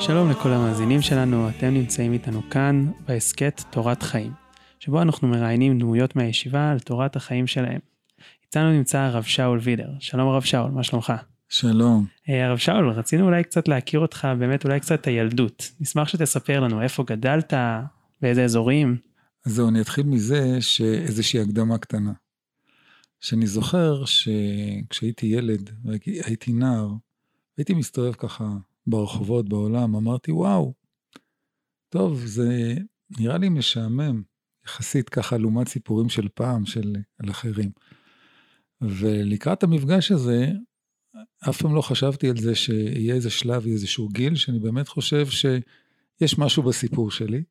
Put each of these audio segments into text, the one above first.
שלום לכל המאזינים שלנו, אתם נמצאים איתנו כאן בהסכת תורת חיים, שבו אנחנו מראיינים דמויות מהישיבה על תורת החיים שלהם. איתנו נמצא הרב שאול וידר. שלום הרב שאול, מה שלומך? שלום. אה, הרב שאול, רצינו אולי קצת להכיר אותך, באמת אולי קצת את הילדות. נשמח שתספר לנו איפה גדלת, באיזה אזורים. אז זהו, אני אתחיל מזה שאיזושהי הקדמה קטנה. שאני זוכר שכשהייתי ילד, הייתי נער, הייתי מסתובב ככה ברחובות בעולם, אמרתי, וואו, טוב, זה נראה לי משעמם, יחסית ככה לעומת סיפורים של פעם, של על אחרים. ולקראת המפגש הזה, אף פעם לא חשבתי על זה שיהיה איזה שלב, איזשהו גיל, שאני באמת חושב שיש משהו בסיפור שלי,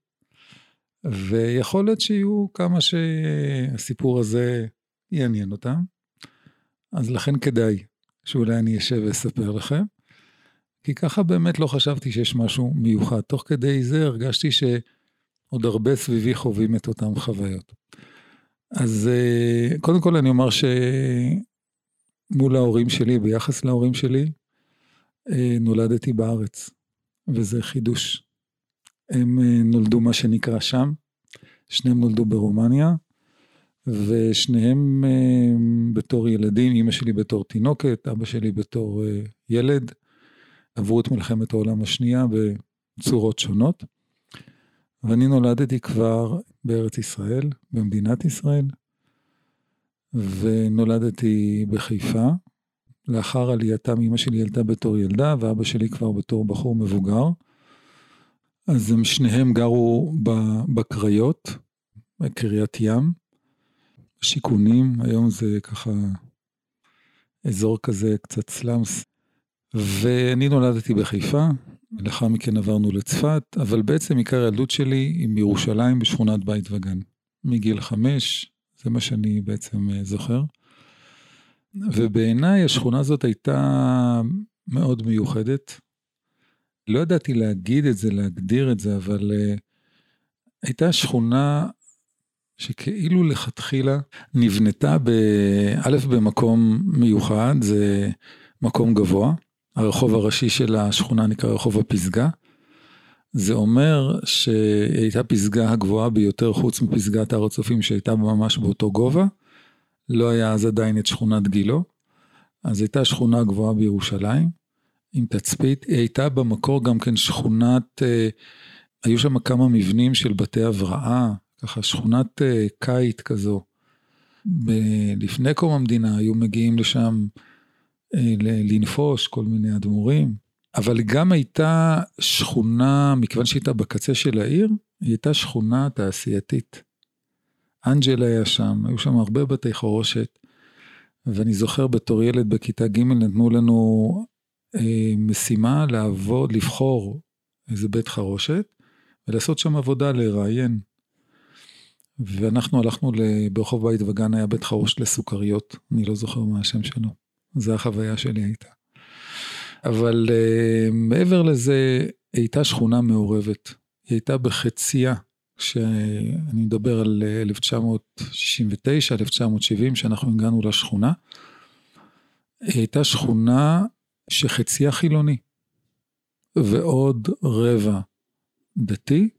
ויכול להיות שיהיו כמה שהסיפור הזה יעניין אותם, אז לכן כדאי שאולי אני אשב ואספר לכם. כי ככה באמת לא חשבתי שיש משהו מיוחד. תוך כדי זה הרגשתי שעוד הרבה סביבי חווים את אותן חוויות. אז אה, קודם כל אני אומר שמול ההורים שלי, ביחס להורים שלי, אה, נולדתי בארץ, וזה חידוש. הם אה, נולדו מה שנקרא שם, שניהם נולדו ברומניה, ושניהם בתור ילדים, אימא שלי בתור תינוקת, אבא שלי בתור ילד. עברו את מלחמת העולם השנייה בצורות שונות. ואני נולדתי כבר בארץ ישראל, במדינת ישראל, ונולדתי בחיפה. לאחר עלייתם, אמא שלי עלתה בתור ילדה, ואבא שלי כבר בתור בחור מבוגר. אז הם שניהם גרו בקריות, בקריית ים, שיכונים, היום זה ככה אזור כזה, קצת סלאמס, ואני נולדתי בחיפה, לאחר מכן עברנו לצפת, אבל בעצם עיקר הילדות שלי היא מירושלים בשכונת בית וגן. מגיל חמש, זה מה שאני בעצם אה, זוכר. ובעיניי השכונה הזאת הייתה מאוד מיוחדת. לא ידעתי להגיד את זה, להגדיר את זה, אבל uh, הייתה שכונה שכאילו לכתחילה נבנתה באלף במקום מיוחד, זה מקום גבוה. הרחוב הראשי של השכונה נקרא רחוב הפסגה. זה אומר שהייתה פסגה הגבוהה ביותר חוץ מפסגת הר הצופים שהייתה ממש באותו גובה. לא היה אז עדיין את שכונת גילו. אז הייתה שכונה גבוהה בירושלים עם תצפית. היא הייתה במקור גם כן שכונת, אה, היו שם כמה מבנים של בתי הבראה, ככה שכונת אה, קיט כזו. לפני קום המדינה היו מגיעים לשם לנפוש כל מיני אדמו"רים, אבל גם הייתה שכונה, מכיוון שהייתה בקצה של העיר, היא הייתה שכונה תעשייתית. אנג'ל היה שם, היו שם הרבה בתי חרושת, ואני זוכר בתור ילד בכיתה ג' נתנו לנו אה, משימה לעבוד, לבחור איזה בית חרושת, ולעשות שם עבודה, לראיין. ואנחנו הלכנו ברחוב בית וגן, היה בית חרושת לסוכריות, אני לא זוכר מה השם שלו. זו החוויה שלי הייתה. אבל uh, מעבר לזה, הייתה שכונה מעורבת. היא הייתה בחצייה, כשאני מדבר על 1969, 1970, שאנחנו הגענו לשכונה. היא הייתה שכונה שחצייה חילוני, ועוד רבע דתי,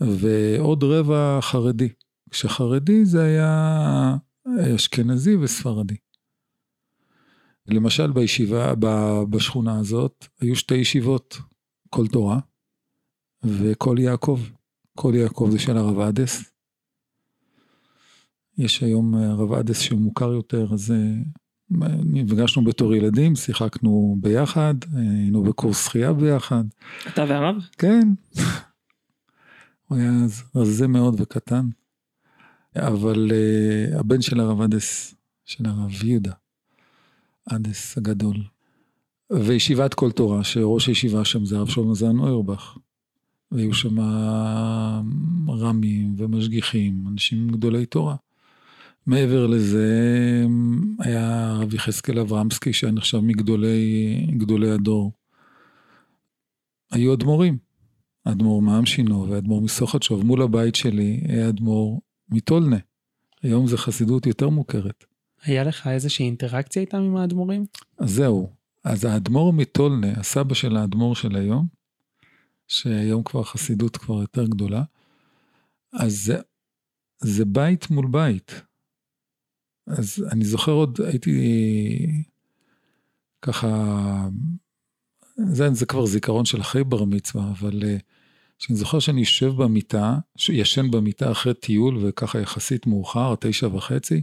ועוד רבע חרדי. כשחרדי זה היה אשכנזי וספרדי. למשל בישיבה, בשכונה הזאת, היו שתי ישיבות, כל תורה וכל יעקב. כל יעקב זה של הרב אדס. יש היום הרב אדס שמוכר יותר, אז אה, נפגשנו בתור ילדים, שיחקנו ביחד, היינו בקורס שחייה ביחד. אתה והרב? כן. הוא היה אז רזה מאוד וקטן, אבל uh, הבן של הרב אדס, של הרב יהודה, אדס הגדול. וישיבת כל תורה, שראש הישיבה שם זה הרב שלמה זן אוירבך. והיו שם רמים ומשגיחים, אנשים גדולי תורה. מעבר לזה היה הרב יחזקאל אברמסקי שהיה נחשב מגדולי הדור. היו אדמו"רים, אדמו"ר מעם שינו ואדמו"ר מסוחת מול הבית שלי היה אדמו"ר מטולנה. היום זה חסידות יותר מוכרת. היה לך איזושהי אינטראקציה איתם עם האדמו"רים? אז זהו. אז האדמו"ר מטולנה, הסבא של האדמו"ר של היום, שהיום כבר חסידות כבר יותר גדולה. אז זה, זה בית מול בית. אז אני זוכר עוד, הייתי ככה, זה, זה כבר זיכרון של אחרי בר מצווה, אבל uh, שאני זוכר שאני יושב במיטה, ישן במיטה אחרי טיול וככה יחסית מאוחר, תשע וחצי,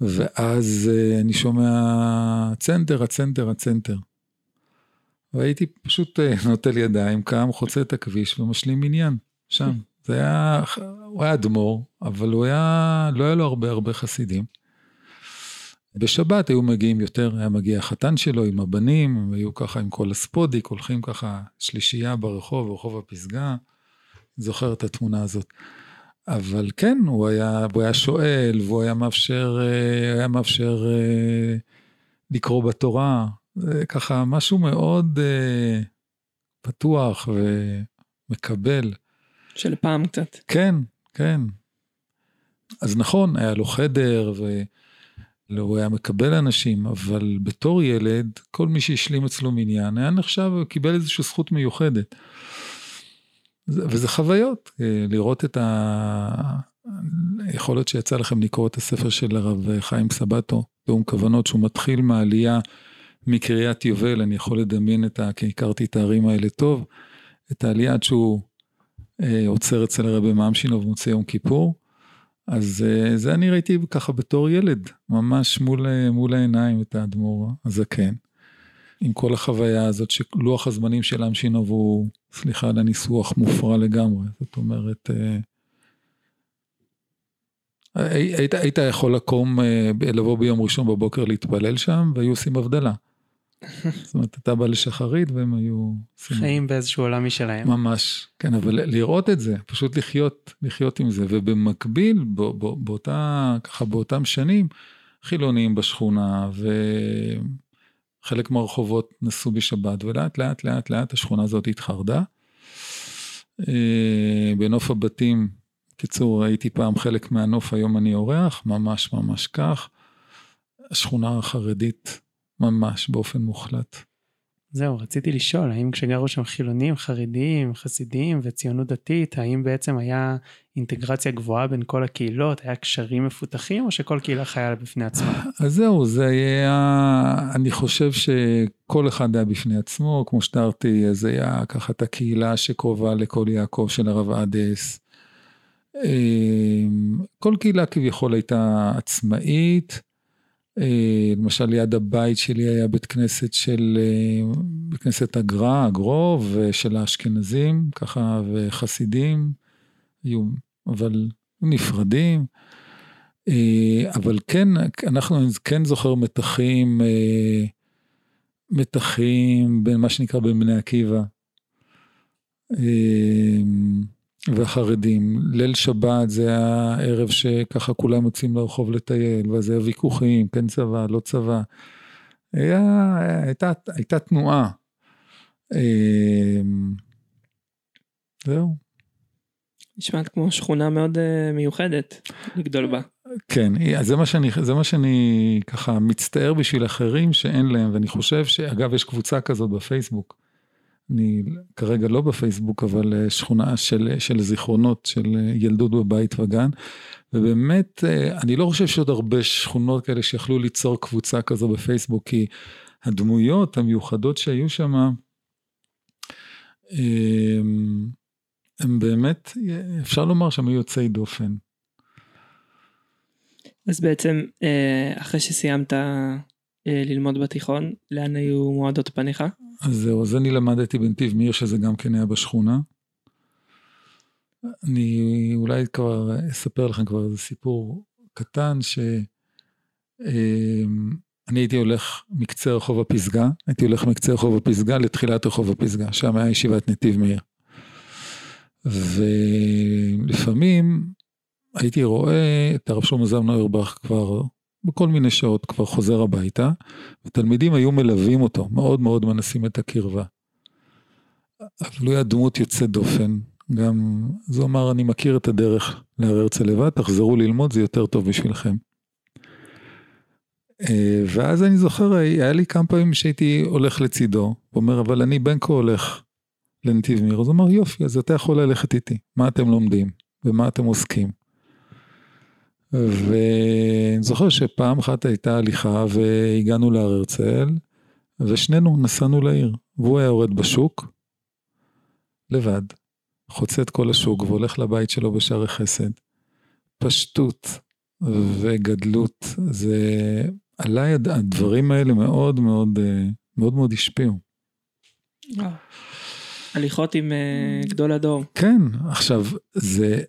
ואז uh, אני שומע צנטר, הצנטר, הצנטר. והייתי פשוט uh, נוטל ידיים, קם, חוצה את הכביש ומשלים עניין, שם. זה היה, הוא היה אדמו"ר, אבל הוא היה, לא היה לו הרבה הרבה חסידים. בשבת היו מגיעים יותר, היה מגיע החתן שלו עם הבנים, הם היו ככה עם כל הספודיק, הולכים ככה שלישייה ברחוב, ברחוב הפסגה, זוכר את התמונה הזאת. אבל כן, הוא היה, הוא היה שואל, והוא היה מאפשר, אה, היה מאפשר אה, לקרוא בתורה, ככה משהו מאוד אה, פתוח ומקבל. של פעם קצת. כן, כן. אז נכון, היה לו חדר, ו... לא, היה מקבל אנשים, אבל בתור ילד, כל מי שהשלים אצלו מניין היה נחשב וקיבל איזושהי זכות מיוחדת. וזה חוויות, אה, לראות את ה... יכול להיות שיצא לכם לקרוא את הספר של הרב חיים סבטו, תאום כוונות, שהוא מתחיל מהעלייה מקריית יובל, אני יכול לדמיין את ה... כי הכרתי את הערים האלה טוב, את העלייה עד שהוא אה, עוצר אצל הרבי ממשינוב במוצאי יום כיפור. אז אה, זה אני ראיתי ככה בתור ילד, ממש מול, אה, מול העיניים את האדמו"ר הזקן. עם כל החוויה הזאת שלוח הזמנים של אמשינוב הוא, סליחה על הניסוח, מופרע לגמרי. זאת אומרת, אה, היית, היית יכול לקום, לבוא ביום ראשון בבוקר להתפלל שם, והיו עושים הבדלה. זאת אומרת, אתה בא לשחרית והם היו... חיים באיזשהו עולם משלהם. ממש, כן, אבל לראות את זה, פשוט לחיות, לחיות עם זה, ובמקביל, באותה, ככה באותם שנים, חילונים בשכונה, וחלק מהרחובות נסעו בשבת, ולאט לאט לאט לאט השכונה הזאת התחרדה. אה, בנוף הבתים, קיצור, הייתי פעם חלק מהנוף, היום אני אורח, ממש ממש כך. השכונה החרדית ממש, באופן מוחלט. זהו, רציתי לשאול, האם כשגרו שם חילונים, חרדים, חסידים וציונות דתית, האם בעצם היה אינטגרציה גבוהה בין כל הקהילות, היה קשרים מפותחים, או שכל קהילה חיה בפני עצמה? אז זהו, זה היה, אני חושב שכל אחד היה בפני עצמו, כמו שתיארתי, אז היה ככה את הקהילה שקרובה לכל יעקב של הרב אדס. אמ, כל קהילה כביכול הייתה עצמאית. אה, למשל ליד הבית שלי היה בית כנסת של, אה, בית כנסת אגרה, אגרוב, של האשכנזים, ככה, וחסידים, היו, אבל נפרדים. אה, אבל כן, אנחנו כן זוכר מתחים, מתחים בין מה שנקרא בין בני עקיבא. והחרדים. ליל שבת זה הערב שככה כולם יוצאים לרחוב לטייל, ואז היה ויכוחים, כן צבא, לא צבא. היה, הייתה, הייתה תנועה. אמ, זהו. נשמעת כמו שכונה מאוד אה, מיוחדת לגדול בה. כן, זה מה שאני, זה מה שאני ככה מצטער בשביל אחרים שאין להם, ואני חושב שאגב יש קבוצה כזאת בפייסבוק. אני כרגע לא בפייסבוק, אבל אה, שכונה של, של זיכרונות של אה, ילדות בבית וגן. ובאמת, אה, אני לא חושב שעוד הרבה שכונות כאלה שיכלו ליצור קבוצה כזו בפייסבוק, כי הדמויות המיוחדות שהיו שם, הם באמת, אפשר לומר שהם היו יוצאי דופן. אז בעצם, אחרי שסיימת ללמוד בתיכון, לאן היו מועדות פניך? אז זהו, אז אני למדתי בנתיב מאיר, שזה גם כן היה בשכונה. אני אולי כבר אספר לכם כבר איזה סיפור קטן, שאני אמ, הייתי הולך מקצה רחוב הפסגה, הייתי הולך מקצה רחוב הפסגה לתחילת רחוב הפסגה, שם היה ישיבת נתיב מאיר. ולפעמים הייתי רואה את הרב שלמה זמנו אוירבך כבר בכל מיני שעות כבר חוזר הביתה, ותלמידים היו מלווים אותו, מאוד מאוד מנסים את הקרבה. אבל הוא היה דמות יוצאת דופן, גם, הוא אמר, אני מכיר את הדרך להר הרצל לבד, תחזרו ללמוד, זה יותר טוב בשבילכם. אה, ואז אני זוכר, היה לי כמה פעמים שהייתי הולך לצידו, הוא אומר, אבל אני בין כה הולך לנתיב מאיר, אז הוא אמר יופי, אז אתה יכול ללכת איתי, מה אתם לומדים, ומה אתם עוסקים. ואני זוכר שפעם אחת הייתה הליכה והגענו להר הרצל, ושנינו נסענו לעיר, והוא היה יורד בשוק, לבד, חוצה את כל השוק והולך לבית שלו בשערי חסד. פשטות וגדלות, זה עליי הדברים האלה מאוד מאוד מאוד מאוד השפיעו. הליכות עם אה, גדול הדור. כן, עכשיו זה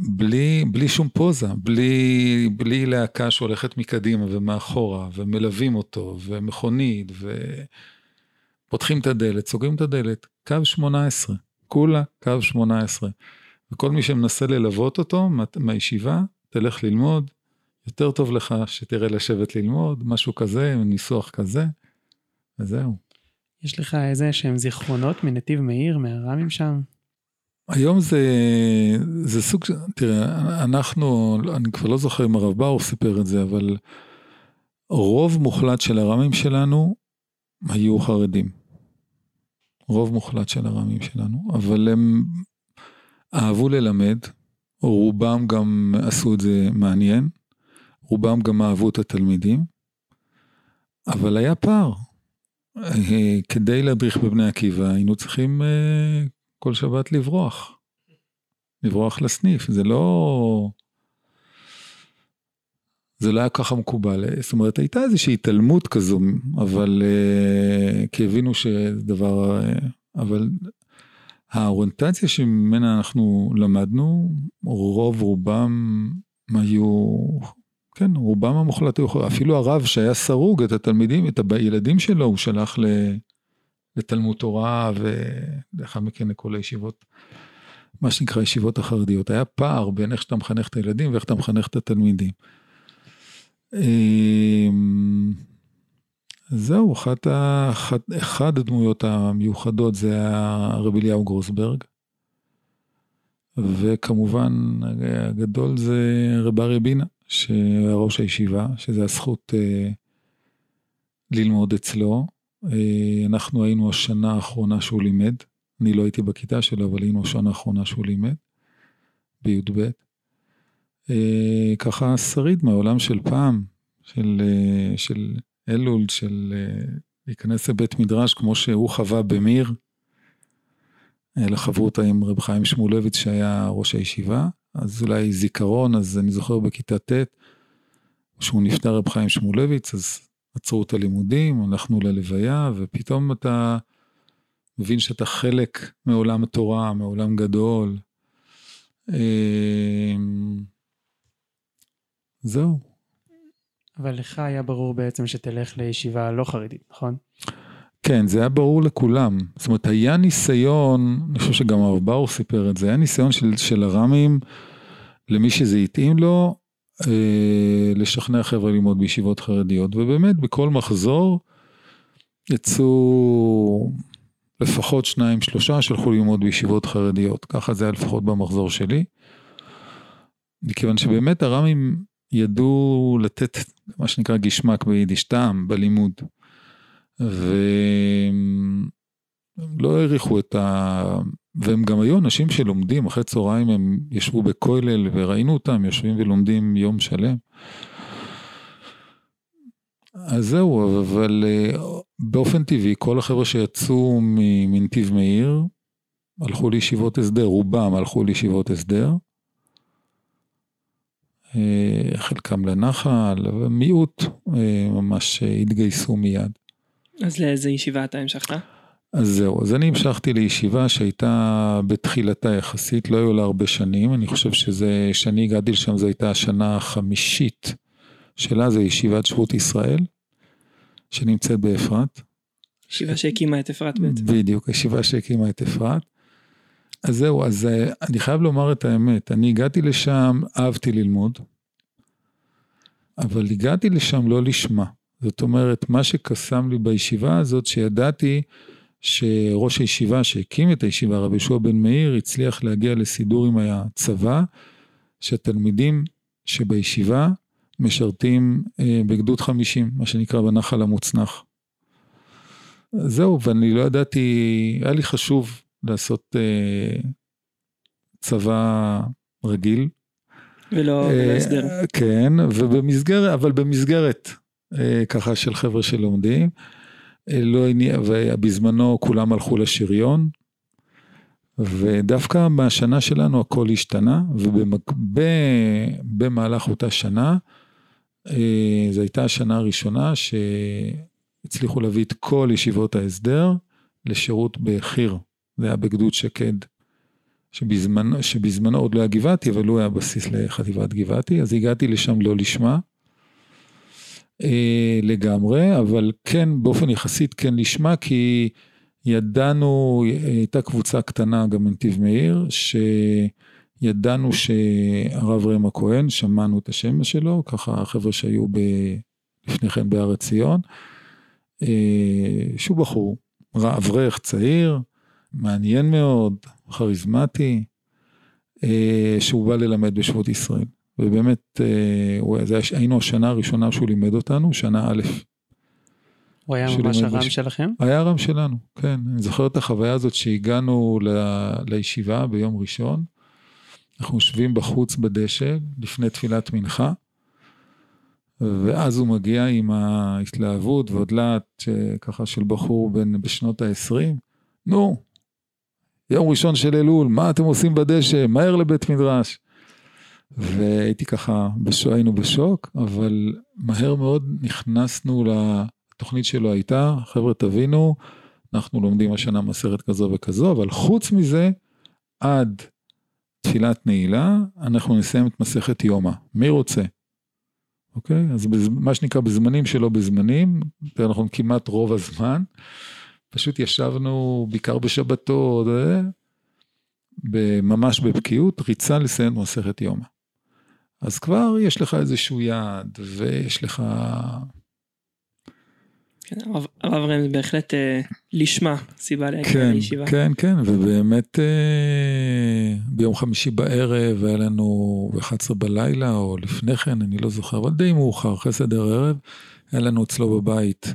בלי, בלי שום פוזה, בלי, בלי להקה שהולכת מקדימה ומאחורה, ומלווים אותו, ומכונית, ופותחים את הדלת, סוגרים את הדלת, קו 18, כולה קו 18. וכל מי שמנסה ללוות אותו מהישיבה, תלך ללמוד, יותר טוב לך שתראה לשבת ללמוד, משהו כזה, ניסוח כזה, וזהו. יש לך איזה שהם זיכרונות מנתיב מאיר, מהר"מים שם? היום זה, זה סוג, תראה, אנחנו, אני כבר לא זוכר אם הרב באור סיפר את זה, אבל רוב מוחלט של הר"מים שלנו היו חרדים. רוב מוחלט של הר"מים שלנו, אבל הם אהבו ללמד, רובם גם עשו את זה מעניין, רובם גם אהבו את התלמידים, אבל היה פער. אה, כדי להדריך בבני עקיבא היינו צריכים אה, כל שבת לברוח. לברוח לסניף, זה לא... זה לא היה ככה מקובל, זאת אומרת הייתה איזושהי התעלמות כזו, אבל uh, כי הבינו שזה דבר, uh, אבל האוריינטציה שממנה אנחנו למדנו, רוב רובם היו, כן, רובם המוחלט היו, אפילו הרב שהיה סרוג את התלמידים, את הילדים שלו, הוא שלח ל... לתלמוד תורה ולאחר מכן לכל הישיבות, מה שנקרא ישיבות החרדיות. היה פער בין איך שאתה מחנך את הילדים ואיך אתה מחנך את התלמידים. אמ, זהו, אחת, אחת, אחד הדמויות המיוחדות זה הרב אליהו גרוסברג. וכמובן הגדול זה רב אריה בינה, שהיה ראש הישיבה, שזה הזכות אה, ללמוד אצלו. אה, אנחנו היינו השנה האחרונה שהוא לימד, אני לא הייתי בכיתה שלו, אבל היינו השנה האחרונה שהוא לימד, בי"ב. אה, ככה שריד מהעולם של פעם, של, אה, של אלול, של להיכנס לבית מדרש כמו שהוא חווה במיר. אלה חברותא עם רב חיים שמואלביץ שהיה ראש הישיבה, אז אולי זיכרון, אז אני זוכר בכיתה ט', כשהוא נפטר רב חיים שמואלביץ, אז עצרו את הלימודים, הלכנו ללוויה, ופתאום אתה מבין שאתה חלק מעולם התורה, מעולם גדול. אמ, זהו. אבל לך היה ברור בעצם שתלך לישיבה לא חרדית, נכון? כן, זה היה ברור לכולם. זאת אומרת, היה ניסיון, אני חושב שגם הרב באור סיפר את זה, היה ניסיון של, של הר"מים, למי שזה התאים לו, לשכנע חבר'ה ללמוד בישיבות חרדיות, ובאמת בכל מחזור יצאו לפחות שניים שלושה שהלכו ללמוד בישיבות חרדיות, ככה זה היה לפחות במחזור שלי. מכיוון שבאמת הר"מים ידעו לתת מה שנקרא גשמק ביידיש, טעם בלימוד. והם לא העריכו את ה... והם גם היו אנשים שלומדים, אחרי צהריים הם ישבו בכולל וראינו אותם יושבים ולומדים יום שלם. אז זהו, אבל אה, באופן טבעי כל החבר'ה שיצאו מנתיב מאיר הלכו לישיבות הסדר, רובם הלכו לישיבות הסדר. אה, חלקם לנחל, ומיעוט אה, ממש התגייסו מיד. אז לאיזה ישיבה אתה המשכת? אז זהו, אז אני המשכתי לישיבה שהייתה בתחילתה יחסית, לא היו לה הרבה שנים, אני חושב שזה, שאני הגעתי לשם זו הייתה השנה החמישית שלה, זה ישיבת שבות ישראל, שנמצאת באפרת. ישיבה שהקימה את אפרת בעצם. בדיוק, ישיבה שהקימה את אפרת. אז זהו, אז אה, אני חייב לומר את האמת, אני הגעתי לשם, אהבתי ללמוד, אבל הגעתי לשם לא לשמה. זאת אומרת, מה שקסם לי בישיבה הזאת, שידעתי שראש הישיבה שהקים את הישיבה, רבי יהושע בן מאיר, הצליח להגיע לסידור עם הצבא, שהתלמידים שבישיבה משרתים אה, בגדוד 50, מה שנקרא בנחל המוצנח. זהו, ואני לא ידעתי, היה לי חשוב לעשות אה, צבא רגיל. ולא אה, הסדר. כן, ובמסגרת, אבל במסגרת אה, ככה של חבר'ה שלומדים. אה, לא הניע, ובזמנו כולם הלכו לשריון, ודווקא בשנה שלנו הכל השתנה, ובמהלך אותה שנה, אה, זו הייתה השנה הראשונה שהצליחו להביא את כל ישיבות ההסדר לשירות בחי"ר, זה היה בגדוד שקד, שבזמנו, שבזמנו עוד לא היה גבעתי, אבל הוא היה בסיס לחטיבת גבעתי, אז הגעתי לשם לא לשמה. אה, לגמרי, אבל כן, באופן יחסית כן לשמה, כי ידענו, הייתה קבוצה קטנה גם בנתיב מאיר, שידענו שהרב ראם הכהן, שמענו את השם שלו, ככה החבר'ה שהיו ב... לפני כן בהר עציון, אה, שהוא בחור, אברך צעיר, מעניין מאוד, כריזמטי, אה, שהוא בא ללמד בשבות ישראל. ובאמת, אה, זה היינו השנה הראשונה שהוא לימד אותנו, שנה א'. הוא היה ממש הרם בש... שלכם? היה הרם שלנו, כן. אני זוכר את החוויה הזאת שהגענו ל... לישיבה ביום ראשון. אנחנו יושבים בחוץ בדשא לפני תפילת מנחה, ואז הוא מגיע עם ההתלהבות ועוד להט ככה של בחור בין, בשנות ה-20. נו, יום ראשון של אלול, מה אתם עושים בדשא? מהר לבית מדרש. והייתי ככה, בשוק, היינו בשוק, אבל מהר מאוד נכנסנו לתוכנית שלו הייתה, חבר'ה תבינו, אנחנו לומדים השנה מסרת כזו וכזו, אבל חוץ מזה, עד תפילת נעילה, אנחנו נסיים את מסכת יומא. מי רוצה? אוקיי? אז בז... מה שנקרא בזמנים שלא בזמנים, אנחנו כמעט רוב הזמן, פשוט ישבנו בעיקר בשבתות, אה, ממש בבקיאות, ריצה לסיים מסכת יומא. אז כבר יש לך איזשהו יעד, ויש לך... כן, הרב אברהם זה בהחלט אה, לשמה סיבה להגיע כן, לישיבה. כן, כן, ובאמת אה, ביום חמישי בערב היה לנו ב-11 בלילה, או לפני כן, אני לא זוכר, אבל די מאוחר, אחרי סדר ערב, היה לנו אצלו בבית.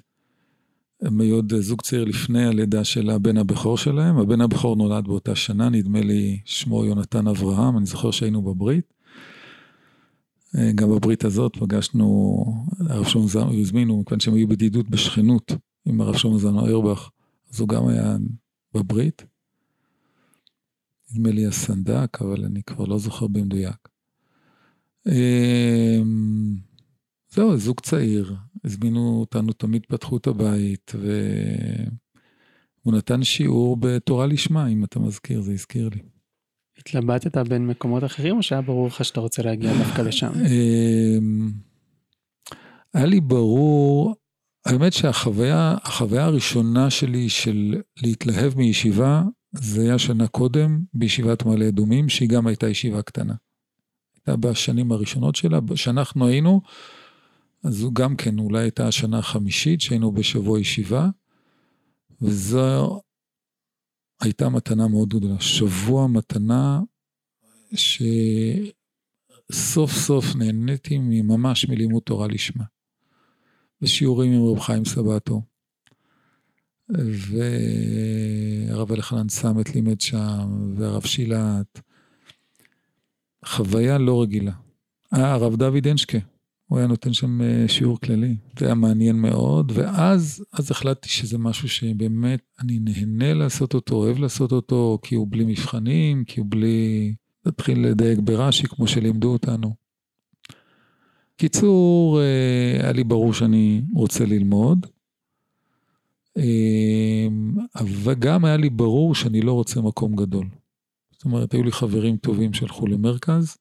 הם היו עוד זוג צעיר לפני הלידה של הבן הבכור שלהם, הבן הבכור נולד באותה שנה, נדמה לי שמו יונתן אברהם, אני זוכר שהיינו בברית. אה, גם בברית הזאת פגשנו, הרב שלמה זנו, הזמינו, מכיוון שהם היו בדידות בשכנות עם הרב שלמה זנו איירבך, אז הוא גם היה בברית. נדמה לי הסנדק, אבל אני כבר לא זוכר במדויק. אמ, זהו, זוג צעיר, הזמינו אותנו, תמיד פתחו את הבית, והוא נתן שיעור בתורה לשמה, אם אתה מזכיר, זה הזכיר לי. התלבטת בין מקומות אחרים או שהיה ברור לך שאתה רוצה להגיע דווקא לשם? אמ, היה לי ברור, האמת שהחוויה החוויה הראשונה שלי של להתלהב מישיבה, זה היה שנה קודם בישיבת מעלה אדומים, שהיא גם הייתה ישיבה קטנה. הייתה בשנים הראשונות שלה, כשאנחנו היינו, אז גם כן, אולי הייתה השנה החמישית שהיינו בשבוע ישיבה, וזו הייתה מתנה מאוד גדולה. שבוע מתנה שסוף סוף נהניתי ממש מלימוד תורה לשמה. ושיעורים עם רב חיים סבטו. והרב אלחנן סמט לימד שם, והרב שילת. חוויה לא רגילה. אה, הרב דוד אנשקה, הוא היה נותן שם אה, שיעור כללי, זה היה מעניין מאוד, ואז אז החלטתי שזה משהו שבאמת אני נהנה לעשות אותו, אוהב לעשות אותו, כי הוא בלי מבחנים, כי הוא בלי... להתחיל לדייק ברש"י כמו שלימדו אותנו. קיצור, אה, היה לי ברור שאני רוצה ללמוד, אה, אבל גם היה לי ברור שאני לא רוצה מקום גדול. זאת אומרת, היו לי חברים טובים שהלכו למרכז,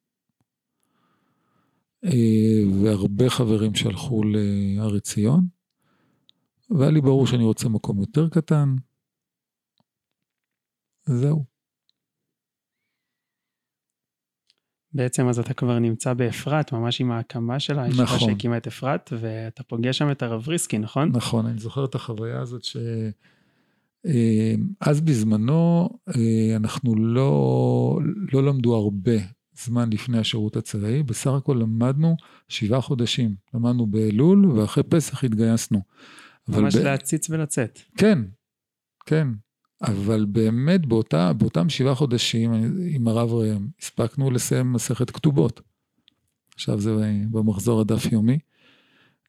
והרבה חברים שהלכו להר עציון, והיה לי ברור שאני רוצה מקום יותר קטן. זהו. בעצם אז אתה כבר נמצא באפרת, ממש עם ההקמה של הישיבה נכון. שהקימה את אפרת, ואתה פוגש שם את הרב ריסקי, נכון? נכון, אני זוכר את החוויה הזאת ש... אה, אז בזמנו אה, אנחנו לא, לא למדו הרבה זמן לפני השירות הצבאי, בסך הכל למדנו שבעה חודשים. למדנו באלול, ואחרי פסח התגייסנו. ממש ב... להציץ ולצאת. כן, כן. אבל באמת באותה, באותם שבעה חודשים עם הרב ראם, הספקנו לסיים מסכת כתובות. עכשיו זה במחזור הדף יומי.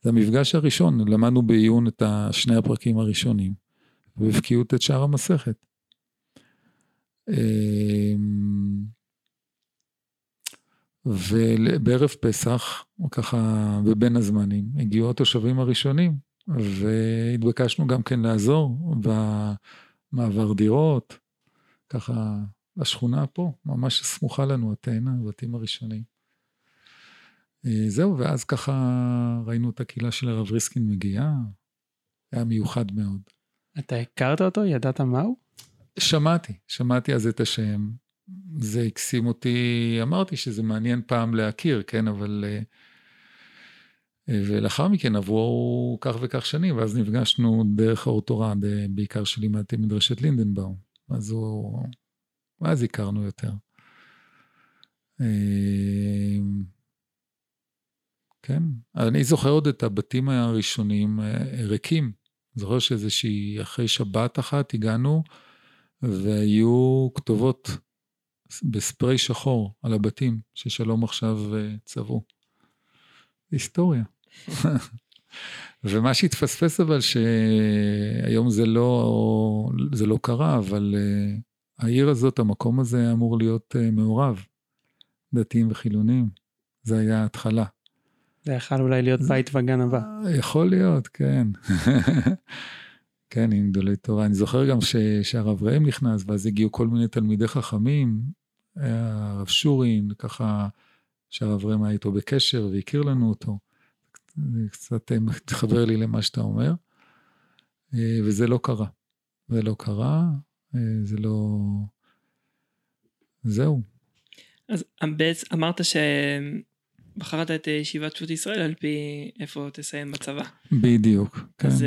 זה המפגש הראשון, למדנו בעיון את שני הפרקים הראשונים, ובבקיאות את שאר המסכת. ובערב פסח, ככה בבין הזמנים, הגיעו התושבים הראשונים, והתבקשנו גם כן לעזור במעבר דירות, ככה השכונה פה, ממש סמוכה לנו, התאנה, הבתים הראשונים. אה, זהו, ואז ככה ראינו את הקהילה של הרב ריסקין מגיעה, היה מיוחד מאוד. אתה הכרת אותו? ידעת מהו? שמעתי, שמעתי אז את השם. זה הקסים אותי, אמרתי שזה מעניין פעם להכיר, כן, אבל... אה, ולאחר מכן עברו כך וכך שנים, ואז נפגשנו דרך האוטורד, אה, בעיקר שלימדתי מדרשת לינדנבאום. אז הוא... ואז הכרנו יותר. כן, אני זוכר עוד את הבתים הראשונים אה, ריקים. זוכר שאיזושהי, אחרי שבת אחת הגענו, והיו כתובות בספרי שחור על הבתים ששלום עכשיו אה, צבעו. היסטוריה. ומה שהתפספס אבל שהיום זה לא, זה לא קרה, אבל uh, העיר הזאת, המקום הזה אמור להיות uh, מעורב, דתיים וחילונים. זה היה ההתחלה. זה יכול אולי להיות בית וגן הבא. יכול להיות, כן. כן, עם גדולי תורה. אני זוכר גם שהרב ראם נכנס, ואז הגיעו כל מיני תלמידי חכמים, הרב שורין, ככה, שהרב ראם היה איתו בקשר והכיר לנו אותו. זה קצת אה, מתחבר לי למה שאתה אומר. אה, וזה לא קרה. זה לא קרה, אה, זה לא... זהו. אז בעצם אמרת ש... בחרת את ישיבת שו"ת ישראל על פי איפה תסיים בצבא. בדיוק, כן. אז,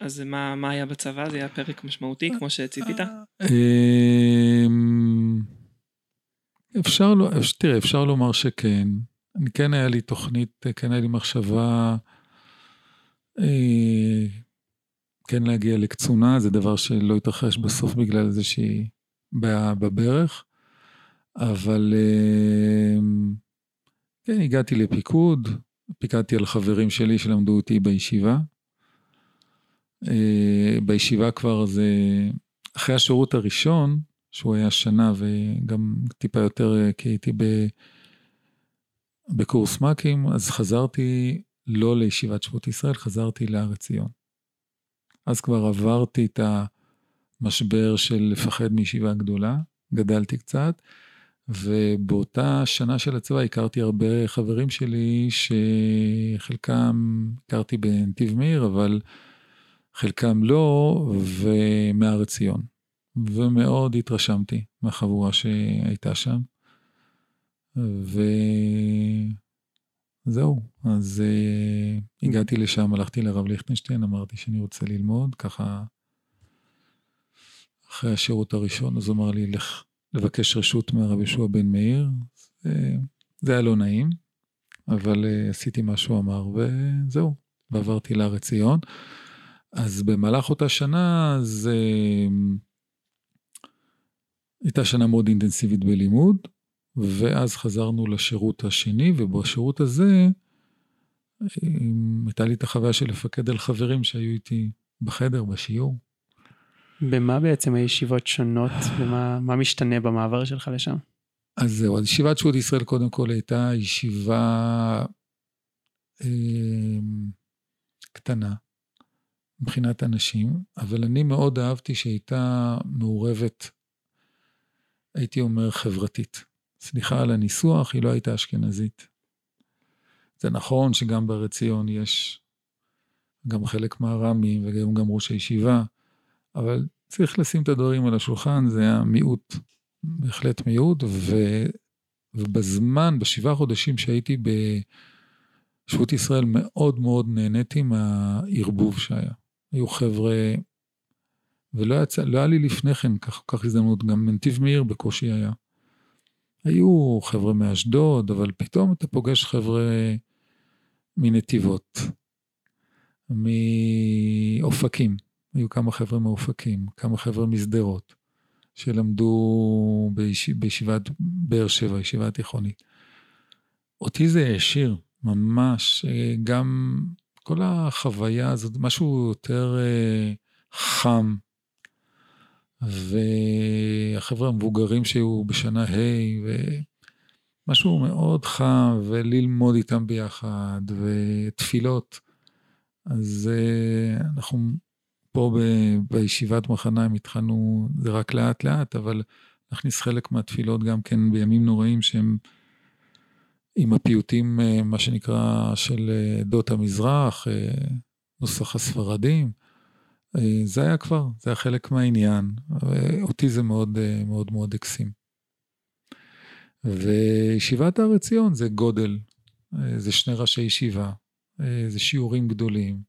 אז מה, היה בצבא? זה היה פרק משמעותי כמו שציפית? אמ, אפשר, לא, תראה, אפשר לומר שכן. אני כן היה לי תוכנית, כן היה לי מחשבה אה, כן להגיע לקצונה, זה דבר שלא התרחש בסוף בגלל איזושהי בעיה בברך, אבל אה, כן, הגעתי לפיקוד, פיקדתי על חברים שלי שלמדו אותי בישיבה. אה, בישיבה כבר זה, אחרי השירות הראשון, שהוא היה שנה וגם טיפה יותר אה, כי הייתי בקורס מ"כים, אז חזרתי לא לישיבת שבות ישראל, חזרתי להר ציון. אז כבר עברתי את המשבר של לפחד מישיבה גדולה, גדלתי קצת, ובאותה שנה של הצבא הכרתי הרבה חברים שלי, שחלקם הכרתי בנתיב מאיר, אבל חלקם לא, ומהר ציון. ומאוד התרשמתי מהחבורה שהייתה שם. וזהו, אז uh, הגעתי לשם, הלכתי לרב ליכטנשטיין, אמרתי שאני רוצה ללמוד, ככה אחרי השירות הראשון, אז הוא אמר לי, לך לבקש רשות מהרב ישוע בן מאיר. זה היה לא נעים, אבל אה, עשיתי מה שהוא אמר, וזהו, ועברתי להר ציון. אז במהלך אותה שנה, זה הייתה שנה מאוד אינטנסיבית בלימוד, ואז חזרנו לשירות השני, ובשירות הזה הייתה לי את החוויה של לפקד על חברים שהיו איתי בחדר, בשיעור. במה בעצם הישיבות שונות ומה משתנה במעבר שלך לשם? אז זהו, אז ישיבת שבות ישראל קודם כל הייתה ישיבה אה, קטנה מבחינת אנשים, אבל אני מאוד אהבתי שהייתה מעורבת, הייתי אומר, חברתית. סליחה על הניסוח, היא לא הייתה אשכנזית. זה נכון שגם בהר ציון יש גם חלק מהר"מים וגם גם ראש הישיבה, אבל צריך לשים את הדברים על השולחן, זה היה מיעוט, בהחלט מיעוט, ו, ובזמן, בשבעה חודשים שהייתי בשבות ישראל, מאוד מאוד נהניתי מהערבוב שהיה. היו חבר'ה, ולא יצא, לא היה לי לפני כן כך, כך הזדמנות, גם מנתיב מאיר בקושי היה. היו חבר'ה מאשדוד, אבל פתאום אתה פוגש חבר'ה מנתיבות. מאופקים, היו כמה חבר'ה מאופקים, כמה חבר'ה משדרות, שלמדו ביש... בישיבת באר שבע, ישיבה תיכונית. אותי זה העשיר, ממש, אה, גם כל החוויה הזאת, משהו יותר אה, חם. והחבר'ה המבוגרים שהיו בשנה ה', ומשהו מאוד חם, וללמוד איתם ביחד, ותפילות. אז אה, אנחנו פה ב, בישיבת מחניים התחלנו, זה רק לאט לאט, אבל נכניס חלק מהתפילות גם כן בימים נוראים שהם עם הפיוטים, אה, מה שנקרא, של אה, עדות המזרח, נוסח הספרדים. זה היה כבר, זה היה חלק מהעניין. אותי זה מאוד מאוד מאוד הקסים. וישיבת הר עציון זה גודל, זה שני ראשי ישיבה, אה, זה שיעורים גדולים.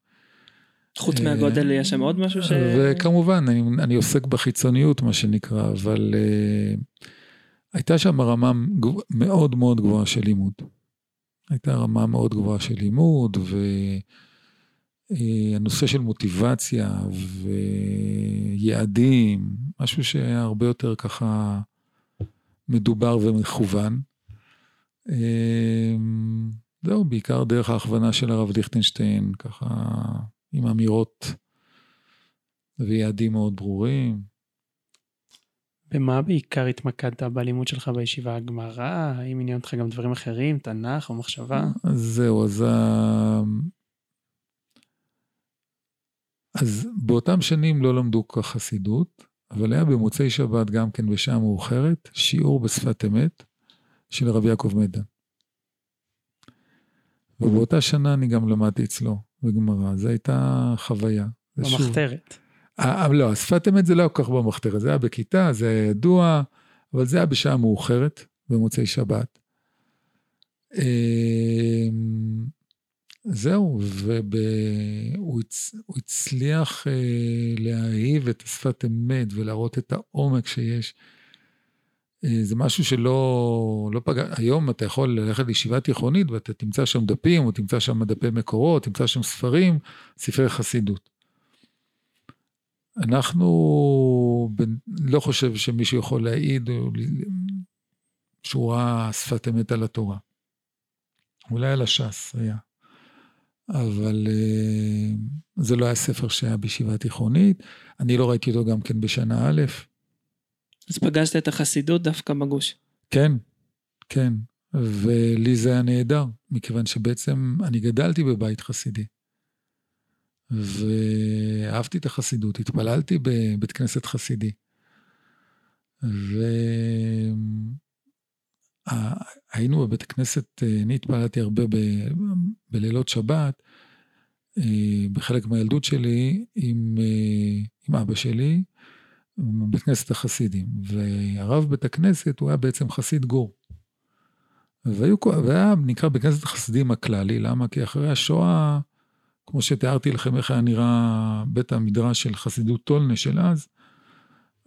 חוץ מהגודל יש שם עוד משהו ש... וכמובן, אני, אני עוסק בחיצוניות, מה שנקרא, אבל uh, הייתה שם רמה מאוד מאוד גבוהה של לימוד. הייתה רמה מאוד גבוהה של לימוד, והנושא של מוטיבציה ויעדים, משהו שהיה הרבה יותר ככה מדובר ומכוון. זהו, בעיקר דרך ההכוונה של הרב ליכטנשטיין, ככה עם אמירות ויעדים מאוד ברורים. במה בעיקר התמקדת בלימוד שלך בישיבה הגמרא? האם עניין אותך גם דברים אחרים, תנ"ך או מחשבה? זהו, אז... אז באותם שנים לא למדו כך חסידות, אבל היה במוצאי שבת גם כן בשעה מאוחרת, שיעור בשפת אמת של רבי יעקב מדן. ובאותה שנה אני גם למדתי אצלו בגמרא, זו הייתה חוויה. במחתרת. אה, לא, השפת אמת זה לא כל כך במחתרת, זה היה בכיתה, זה היה ידוע, אבל זה היה בשעה מאוחרת, במוצאי שבת. אמ, זהו, והוא הצליח אה, להאהיב את השפת אמת ולהראות את העומק שיש אה, זה משהו שלא לא פגע, היום אתה יכול ללכת לישיבה תיכונית ואתה תמצא שם דפים, או תמצא שם דפי מקורות, תמצא שם ספרים, ספרי חסידות. אנחנו, לא חושב שמישהו יכול להעיד שהוא ראה שפת אמת על התורה. אולי על הש"ס היה. אבל אה, זה לא היה ספר שהיה בישיבה תיכונית. אני לא ראיתי אותו גם כן בשנה א'. אז פגשת את החסידות דווקא בגוש. כן, כן. ולי זה היה נהדר, מכיוון שבעצם אני גדלתי בבית חסידי. ואהבתי את החסידות, התפללתי בבית כנסת חסידי. והיינו בבית כנסת, אני התפללתי הרבה ב... בלילות שבת, אה, בחלק מהילדות שלי, עם, אה, עם אבא שלי, בית כנסת החסידים, והרב בית הכנסת הוא היה בעצם חסיד גור. והיו, והיה נקרא בית כנסת החסידים הכללי, למה? כי אחרי השואה, כמו שתיארתי לכם איך היה נראה בית המדרש של חסידות טולנה של אז,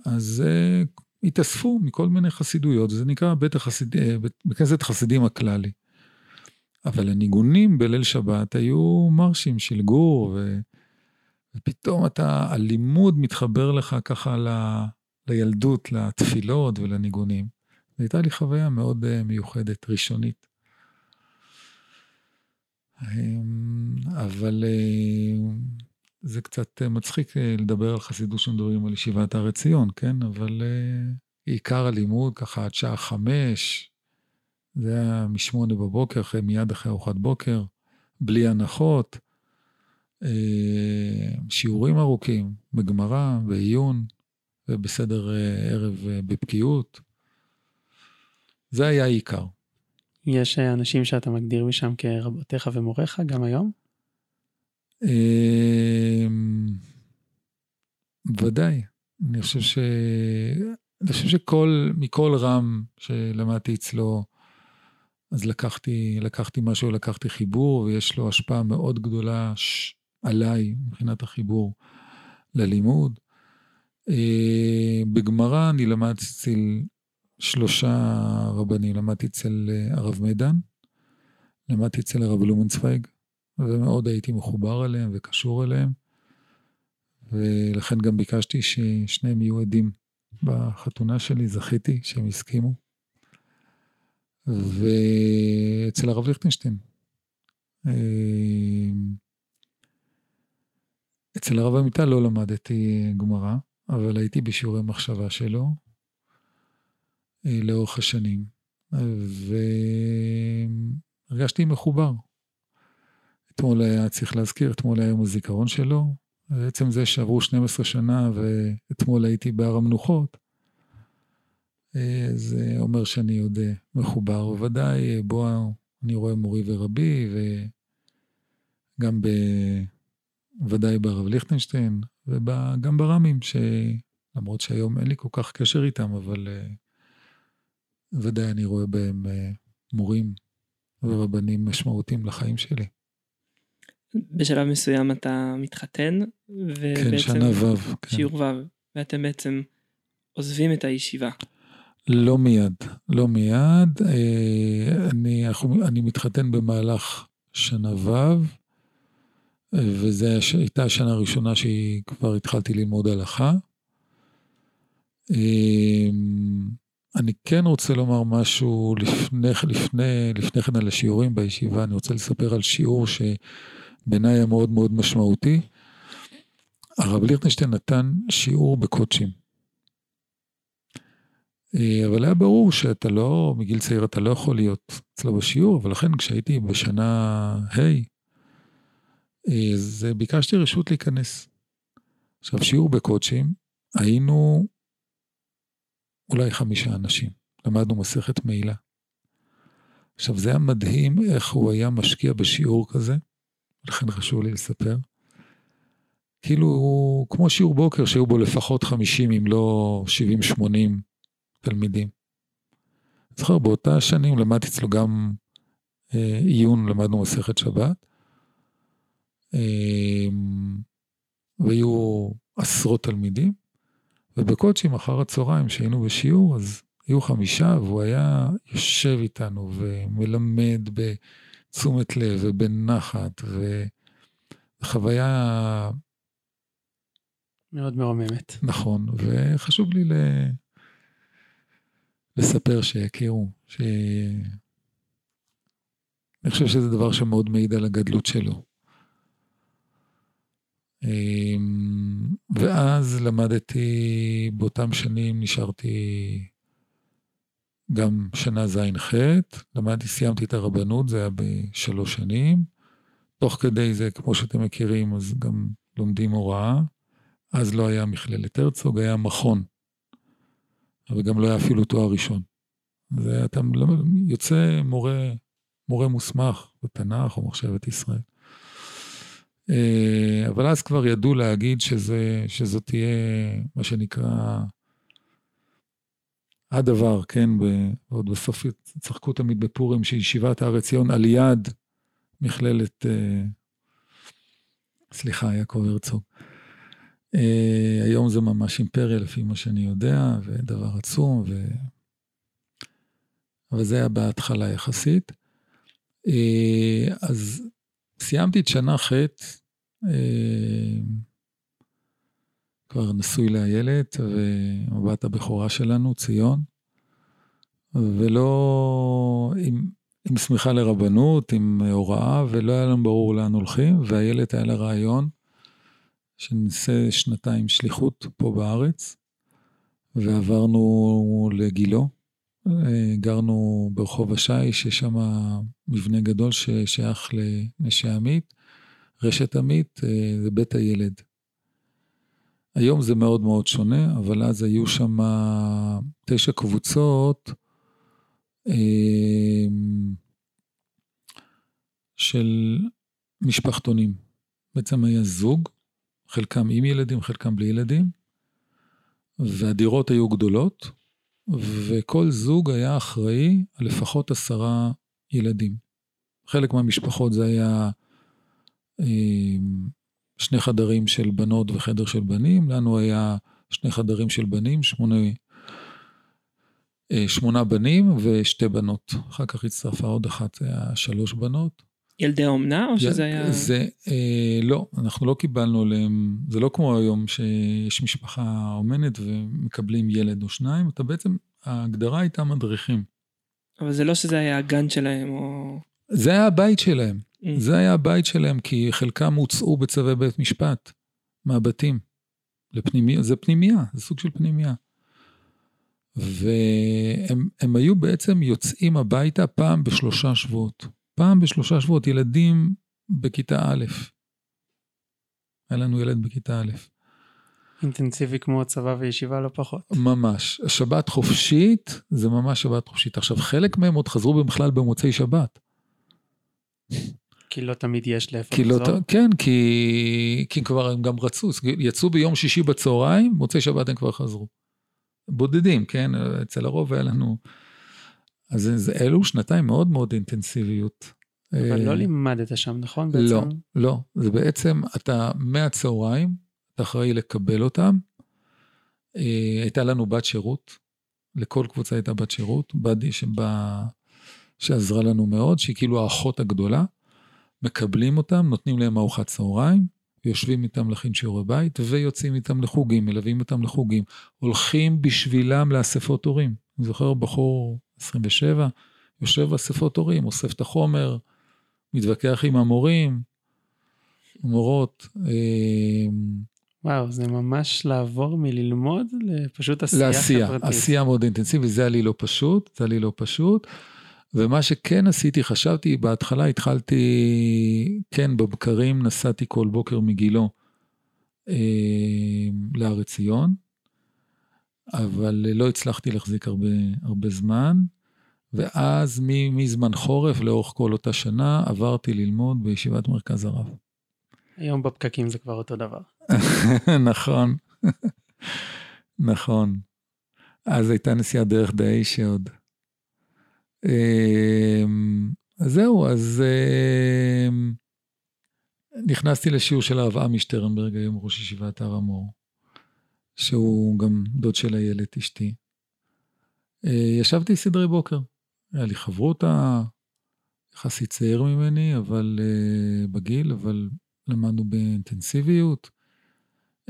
אז uh, התאספו מכל מיני חסידויות, זה נקרא בית, החסיד, uh, בית, בית כנסת חסידים הכללי. אבל הניגונים בליל שבת היו מרשים של גור, ו... ופתאום אתה, הלימוד מתחבר לך ככה ל, לילדות, לתפילות ולניגונים. זו הייתה לי חוויה מאוד uh, מיוחדת, ראשונית. אמ, אבל uh, זה קצת uh, מצחיק uh, לדבר על חסידות שמדברים על ישיבת הר עציון, כן? אבל עיקר הלימוד, ככה עד שעה חמש, זה היה משמונה בבוקר, אחרי, מיד אחרי ארוחת בוקר, בלי הנחות. אה, שיעורים ארוכים בגמרא, בעיון ובסדר אה, ערב אה, בבקיאות. זה היה העיקר. יש אנשים שאתה מגדיר משם כרבותיך ומוריך גם היום? ודאי. אני חושב ש... אני חושב שכל, מכל רם שלמדתי אצלו, אז לקחתי, לקחתי משהו, לקחתי חיבור, ויש לו השפעה מאוד גדולה ש... עליי מבחינת החיבור ללימוד. אה, בגמרא אני למדתי אצל שלושה רבנים, למדתי אצל אה, הרב מדן, למדתי אצל הרב לומנצוויג, ומאוד הייתי מחובר אליהם וקשור אליהם, ולכן גם ביקשתי ששניהם יהיו עדים בחתונה שלי, זכיתי שהם הסכימו. ואצל הרב ליכטנשטיין. אה, אצל הרב עמיטל לא למדתי גמרא, אבל הייתי בשיעורי מחשבה שלו לאורך השנים, והרגשתי מחובר. אתמול היה, צריך להזכיר, אתמול היה יום הזיכרון שלו. בעצם זה שעברו 12 שנה ואתמול הייתי בהר המנוחות, אה, זה אומר שאני עוד אה, מחובר. בוודאי, בו אני רואה מורי ורבי, וגם בוודאי ברב ליכטנשטיין, וגם ברמים, שלמרות שהיום אין לי כל כך קשר איתם, אבל אה, ודאי אני רואה בהם מורים ורבנים משמעותיים לחיים שלי. בשלב מסוים אתה מתחתן, ובעצם... כן, שנה ו'. כן. שיעור ו', ואתם בעצם עוזבים את הישיבה. לא מיד, לא מיד. אה, אני, אני מתחתן במהלך שנה ו', וזו הייתה השנה הראשונה שכבר התחלתי ללמוד הלכה. אני כן רוצה לומר משהו לפני, לפני, לפני כן על השיעורים בישיבה, אני רוצה לספר על שיעור שבעיניי היה מאוד מאוד משמעותי. הרב ליכטנשטיין נתן שיעור בקודשים. אה, אבל היה ברור שאתה לא, מגיל צעיר אתה לא יכול להיות אצלו בשיעור, ולכן כשהייתי בשנה ה', אה, אז ביקשתי רשות להיכנס. עכשיו, שיעור בקודשים, היינו אולי חמישה אנשים, למדנו מסכת מעילה. עכשיו, זה היה מדהים איך הוא היה משקיע בשיעור כזה, לכן חשוב לי לספר. כאילו, כמו שיעור בוקר שהיו בו לפחות 50, אם לא 70-80 תלמידים. זוכר, באותה שנים למדתי אצלו גם אה, עיון, למדנו מסכת שבת, אה, והיו עשרות תלמידים, ובקודשים אחר הצהריים, שהיינו בשיעור, אז היו חמישה, והוא היה יושב איתנו ומלמד בתשומת לב ובנחת, וחוויה... מאוד מרוממת. נכון, וחשוב לי ל... לספר שיכירו, ש... אני חושב שזה דבר שמאוד מעיד על הגדלות שלו. אמ, ואז למדתי, באותם שנים נשארתי גם שנה ז'-ח', למדתי, סיימתי את הרבנות, זה היה בשלוש שנים. תוך כדי זה, כמו שאתם מכירים, אז גם לומדים הוראה. אז לא היה מכללת הרצוג, היה מכון וגם לא היה אפילו תואר ראשון. ואתה יוצא מורה, מורה מוסמך בתנ"ך או מחשבת ישראל. אה, אבל אז כבר ידעו להגיד שזה, שזאת תהיה מה שנקרא הדבר, כן, ועוד בסוף צחקו תמיד בפורים שישיבת הר עציון על יד מכללת, אה, סליחה, יעקב הרצוג. Uh, היום זה ממש אימפריה לפי מה שאני יודע, ודבר עצום, ו... אבל זה היה בהתחלה יחסית. אז סיימתי את שנה ח', uh, כבר נשוי לאיילת, ומבט הבכורה שלנו, ציון, ולא עם, עם שמיכה לרבנות, עם הוראה, ולא היה לנו ברור לאן הולכים, ואיילת היה לה רעיון. שנעשה שנתיים שליחות פה בארץ, ועברנו לגילו. גרנו ברחוב השיש, יש שם מבנה גדול ששייך לנשי עמית, רשת עמית, אה, זה בית הילד. היום זה מאוד מאוד שונה, אבל אז היו שם תשע קבוצות אה, של משפחתונים. בעצם היה זוג חלקם עם ילדים, חלקם בלי ילדים, והדירות היו גדולות, וכל זוג היה אחראי על לפחות עשרה ילדים. חלק מהמשפחות זה היה אה, שני חדרים של בנות וחדר של בנים, לנו היה שני חדרים של בנים, שמונה, אה, שמונה בנים ושתי בנות. אחר כך הצטרפה עוד אחת, היה שלוש בנות. ילדי אומנה, או שזה היה... זה, אה, לא, אנחנו לא קיבלנו עליהם, זה לא כמו היום שיש משפחה אומנת ומקבלים ילד או שניים, אתה בעצם, ההגדרה הייתה מדריכים. אבל זה לא שזה היה הגן שלהם, או... זה היה הבית שלהם. Mm. זה היה הבית שלהם, כי חלקם הוצאו בצווי בית משפט, מהבתים. לפנימיה, זה פנימייה, זה סוג של פנימייה. והם הם היו בעצם יוצאים הביתה פעם בשלושה שבועות. פעם בשלושה שבועות, ילדים בכיתה א'. היה לנו ילד בכיתה א'. אינטנסיבי כמו צבא וישיבה לא פחות. ממש. שבת חופשית, זה ממש שבת חופשית. עכשיו, חלק מהם עוד חזרו בכלל במוצאי שבת. כי לא תמיד יש לאיפה כי לא, לחזור. כן, כי, כי כבר הם גם רצו, יצאו ביום שישי בצהריים, מוצאי שבת הם כבר חזרו. בודדים, כן? אצל הרוב היה לנו... אז זה, אלו שנתיים מאוד מאוד אינטנסיביות. אבל לא אה, לימדת שם, נכון? בעצם? לא, לא. זה בעצם, אתה מהצהריים, אתה אחראי לקבל אותם. אה, הייתה לנו בת שירות, לכל קבוצה הייתה בת שירות, בדי שבא, שעזרה לנו מאוד, שהיא כאילו האחות הגדולה. מקבלים אותם, נותנים להם ארוחת צהריים, יושבים איתם להכין שיעורי בית, ויוצאים איתם לחוגים, מלווים אותם לחוגים. הולכים בשבילם לאספות הורים. אני זוכר בחור 27, יושב באספות הורים, אוסף את החומר, מתווכח עם המורים, מורות. אה, וואו, זה ממש לעבור מללמוד לפשוט עשייה לעשייה, חברתית. עשייה מאוד אינטנסיבית, זה היה לי לא פשוט, זה היה לי לא פשוט. ומה שכן עשיתי, חשבתי, בהתחלה התחלתי, כן, בבקרים נסעתי כל בוקר מגילו אה, להר עציון, אבל לא הצלחתי להחזיק הרבה, הרבה זמן, ואז מזמן חורף, לאורך כל אותה שנה, עברתי ללמוד בישיבת מרכז הרב. היום בפקקים זה כבר אותו דבר. נכון, נכון. אז הייתה נסיעת דרך דאי שעוד. אמ, אז זהו, אז אמ, נכנסתי לשיעור של הרב עמי שטרנברג, היום ראש ישיבת הר המור, שהוא גם דוד של איילת אשתי. אה, ישבתי סדרי בוקר, היה לי חברותה, יחסית צעיר ממני, אבל אה, בגיל, אבל למדנו באינטנסיביות.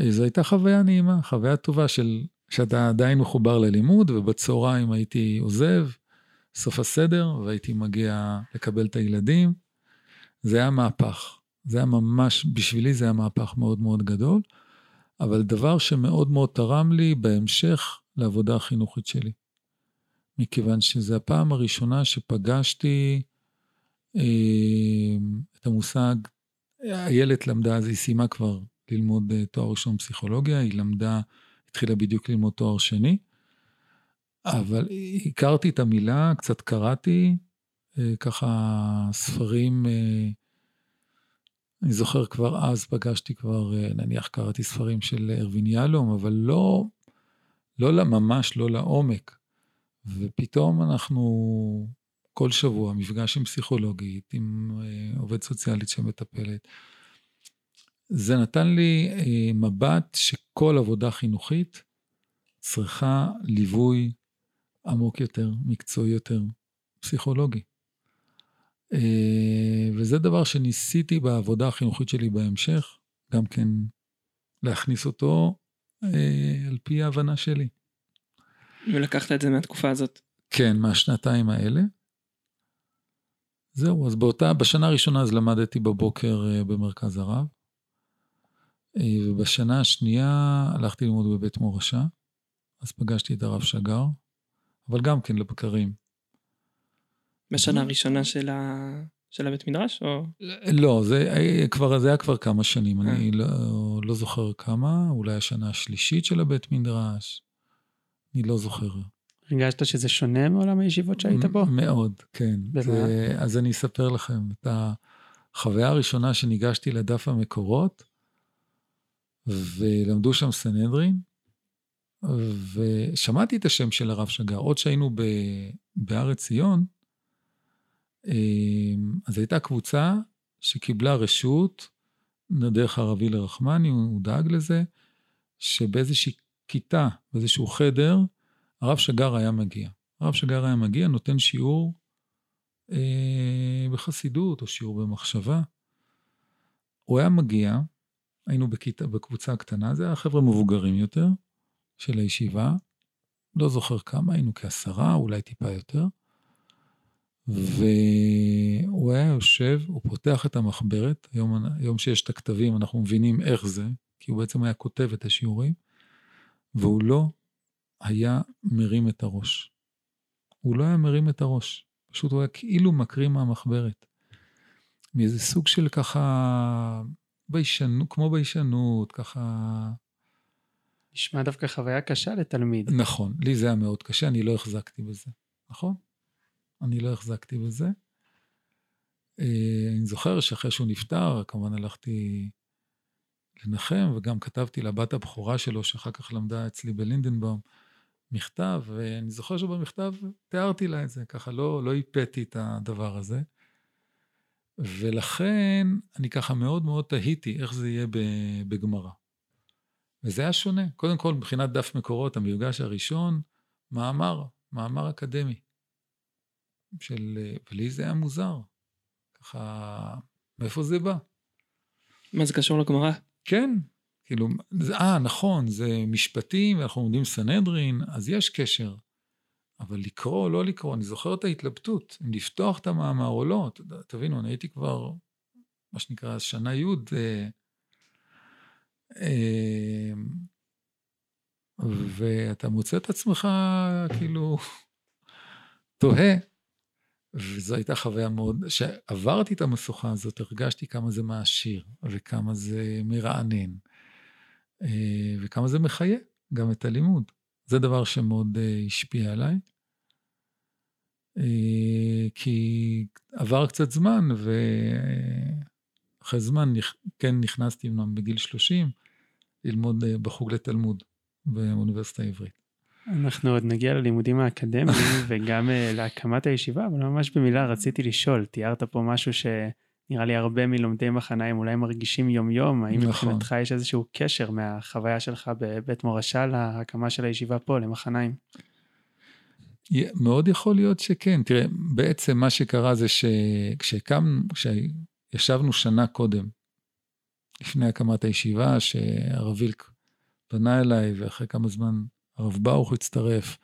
אה, זו הייתה חוויה נעימה, חוויה טובה של שאתה עדיין מחובר ללימוד, ובצהריים הייתי עוזב, סוף הסדר, והייתי מגיע לקבל את הילדים. זה היה מהפך. זה היה ממש, בשבילי זה היה מהפך מאוד מאוד גדול, אבל דבר שמאוד מאוד תרם לי בהמשך לעבודה החינוכית שלי. מכיוון שזו הפעם הראשונה שפגשתי אה, את המושג, איילת למדה, אז היא סיימה כבר ללמוד אה, תואר ראשון פסיכולוגיה, היא למדה, התחילה בדיוק ללמוד תואר שני, אבל הכרתי את המילה, קצת קראתי, אה, ככה ספרים, אה, אני זוכר כבר אז פגשתי כבר, אה, נניח קראתי ספרים של ארווין יהלום, אבל לא, לא ממש לא לעומק. ופתאום אנחנו כל שבוע מפגש עם פסיכולוגית, עם עובד סוציאלית שמטפלת. זה נתן לי מבט שכל עבודה חינוכית צריכה ליווי עמוק יותר, מקצועי יותר, פסיכולוגי. וזה דבר שניסיתי בעבודה החינוכית שלי בהמשך, גם כן להכניס אותו על פי ההבנה שלי. ולקחת את זה מהתקופה הזאת. כן, מהשנתיים האלה. זהו, אז באותה, בשנה הראשונה אז למדתי בבוקר במרכז הרב, ובשנה השנייה הלכתי ללמוד בבית מורשה, אז פגשתי את הרב שגר, אבל גם כן לבקרים. בשנה הראשונה של, ה... של הבית מדרש? או... לא, זה, כבר, זה היה כבר כמה שנים, אני לא, לא זוכר כמה, אולי השנה השלישית של הבית מדרש, אני לא זוכר. הרגשת שזה שונה מעולם הישיבות שהיית בו? מאוד, כן. זה, אז אני אספר לכם את החוויה הראשונה שניגשתי לדף המקורות, ולמדו שם סנהדרין, ושמעתי את השם של הרב שגר, עוד שהיינו ב, בהר עציון, אז הייתה קבוצה שקיבלה רשות, דרך הרב הילר רחמני, הוא דאג לזה, שבאיזושהי כיתה, באיזשהו חדר, הרב שגר היה מגיע. הרב שגר היה מגיע, נותן שיעור אה, בחסידות או שיעור במחשבה. הוא היה מגיע, היינו בכיתה, בקבוצה קטנה, זה היה חבר'ה מבוגרים יותר של הישיבה, לא זוכר כמה, היינו כעשרה, אולי טיפה יותר. והוא היה יושב, הוא פותח את המחברת, היום, היום שיש את הכתבים אנחנו מבינים איך זה, כי הוא בעצם היה כותב את השיעורים, והוא לא היה מרים את הראש. הוא לא היה מרים את הראש, פשוט הוא היה כאילו מקריא מהמחברת. מאיזה סוג של ככה, ביישנות, כמו ביישנות, ככה... נשמע דווקא חוויה קשה לתלמיד. נכון, לי זה היה מאוד קשה, אני לא החזקתי בזה, נכון? אני לא החזקתי בזה. אה, אני זוכר שאחרי שהוא נפטר, כמובן הלכתי לנחם, וגם כתבתי לבת הבכורה שלו, שאחר כך למדה אצלי בלינדנבאום, מכתב, ואני זוכר שבמכתב תיארתי לה את זה, ככה לא, לא איפאתי את הדבר הזה. ולכן אני ככה מאוד מאוד תהיתי איך זה יהיה בגמרא. וזה היה שונה. קודם כל, מבחינת דף מקורות, המפגש הראשון, מאמר, מאמר אקדמי. של... ולי זה היה מוזר. ככה, מאיפה זה בא? מה זה קשור לגמרא? כן, כאילו, אה, נכון, זה משפטים, ואנחנו לומדים סנהדרין, אז יש קשר. אבל לקרוא או לא לקרוא, אני זוכר את ההתלבטות, אם לפתוח את המאמר או לא. תבינו, אני הייתי כבר, מה שנקרא, שנה י', אה, אה, ואתה מוצא את עצמך כאילו תוהה, וזו הייתה חוויה מאוד, כשעברתי את המשוכה הזאת, הרגשתי כמה זה מעשיר, וכמה זה מרענן, אה, וכמה זה מחיה גם את הלימוד. זה דבר שמאוד אה, השפיע עליי. אה, כי עבר קצת זמן, ואחרי זמן כן נכנסתי אמנם בגיל 30 ללמוד בחוג לתלמוד באוניברסיטה העברית. אנחנו עוד נגיע ללימודים האקדמיים וגם להקמת הישיבה, אבל ממש במילה רציתי לשאול, תיארת פה משהו ש... נראה לי הרבה מלומדי מחניים אולי מרגישים יום-יום, האם נכון. מבחינתך יש איזשהו קשר מהחוויה שלך בבית מורשה להקמה של הישיבה פה, למחניים? מאוד יכול להיות שכן. תראה, בעצם מה שקרה זה שכשהקמנו, כשישבנו שנה קודם, לפני הקמת הישיבה, שהרב וילק פנה אליי, ואחרי כמה זמן הרב ברוך הצטרף,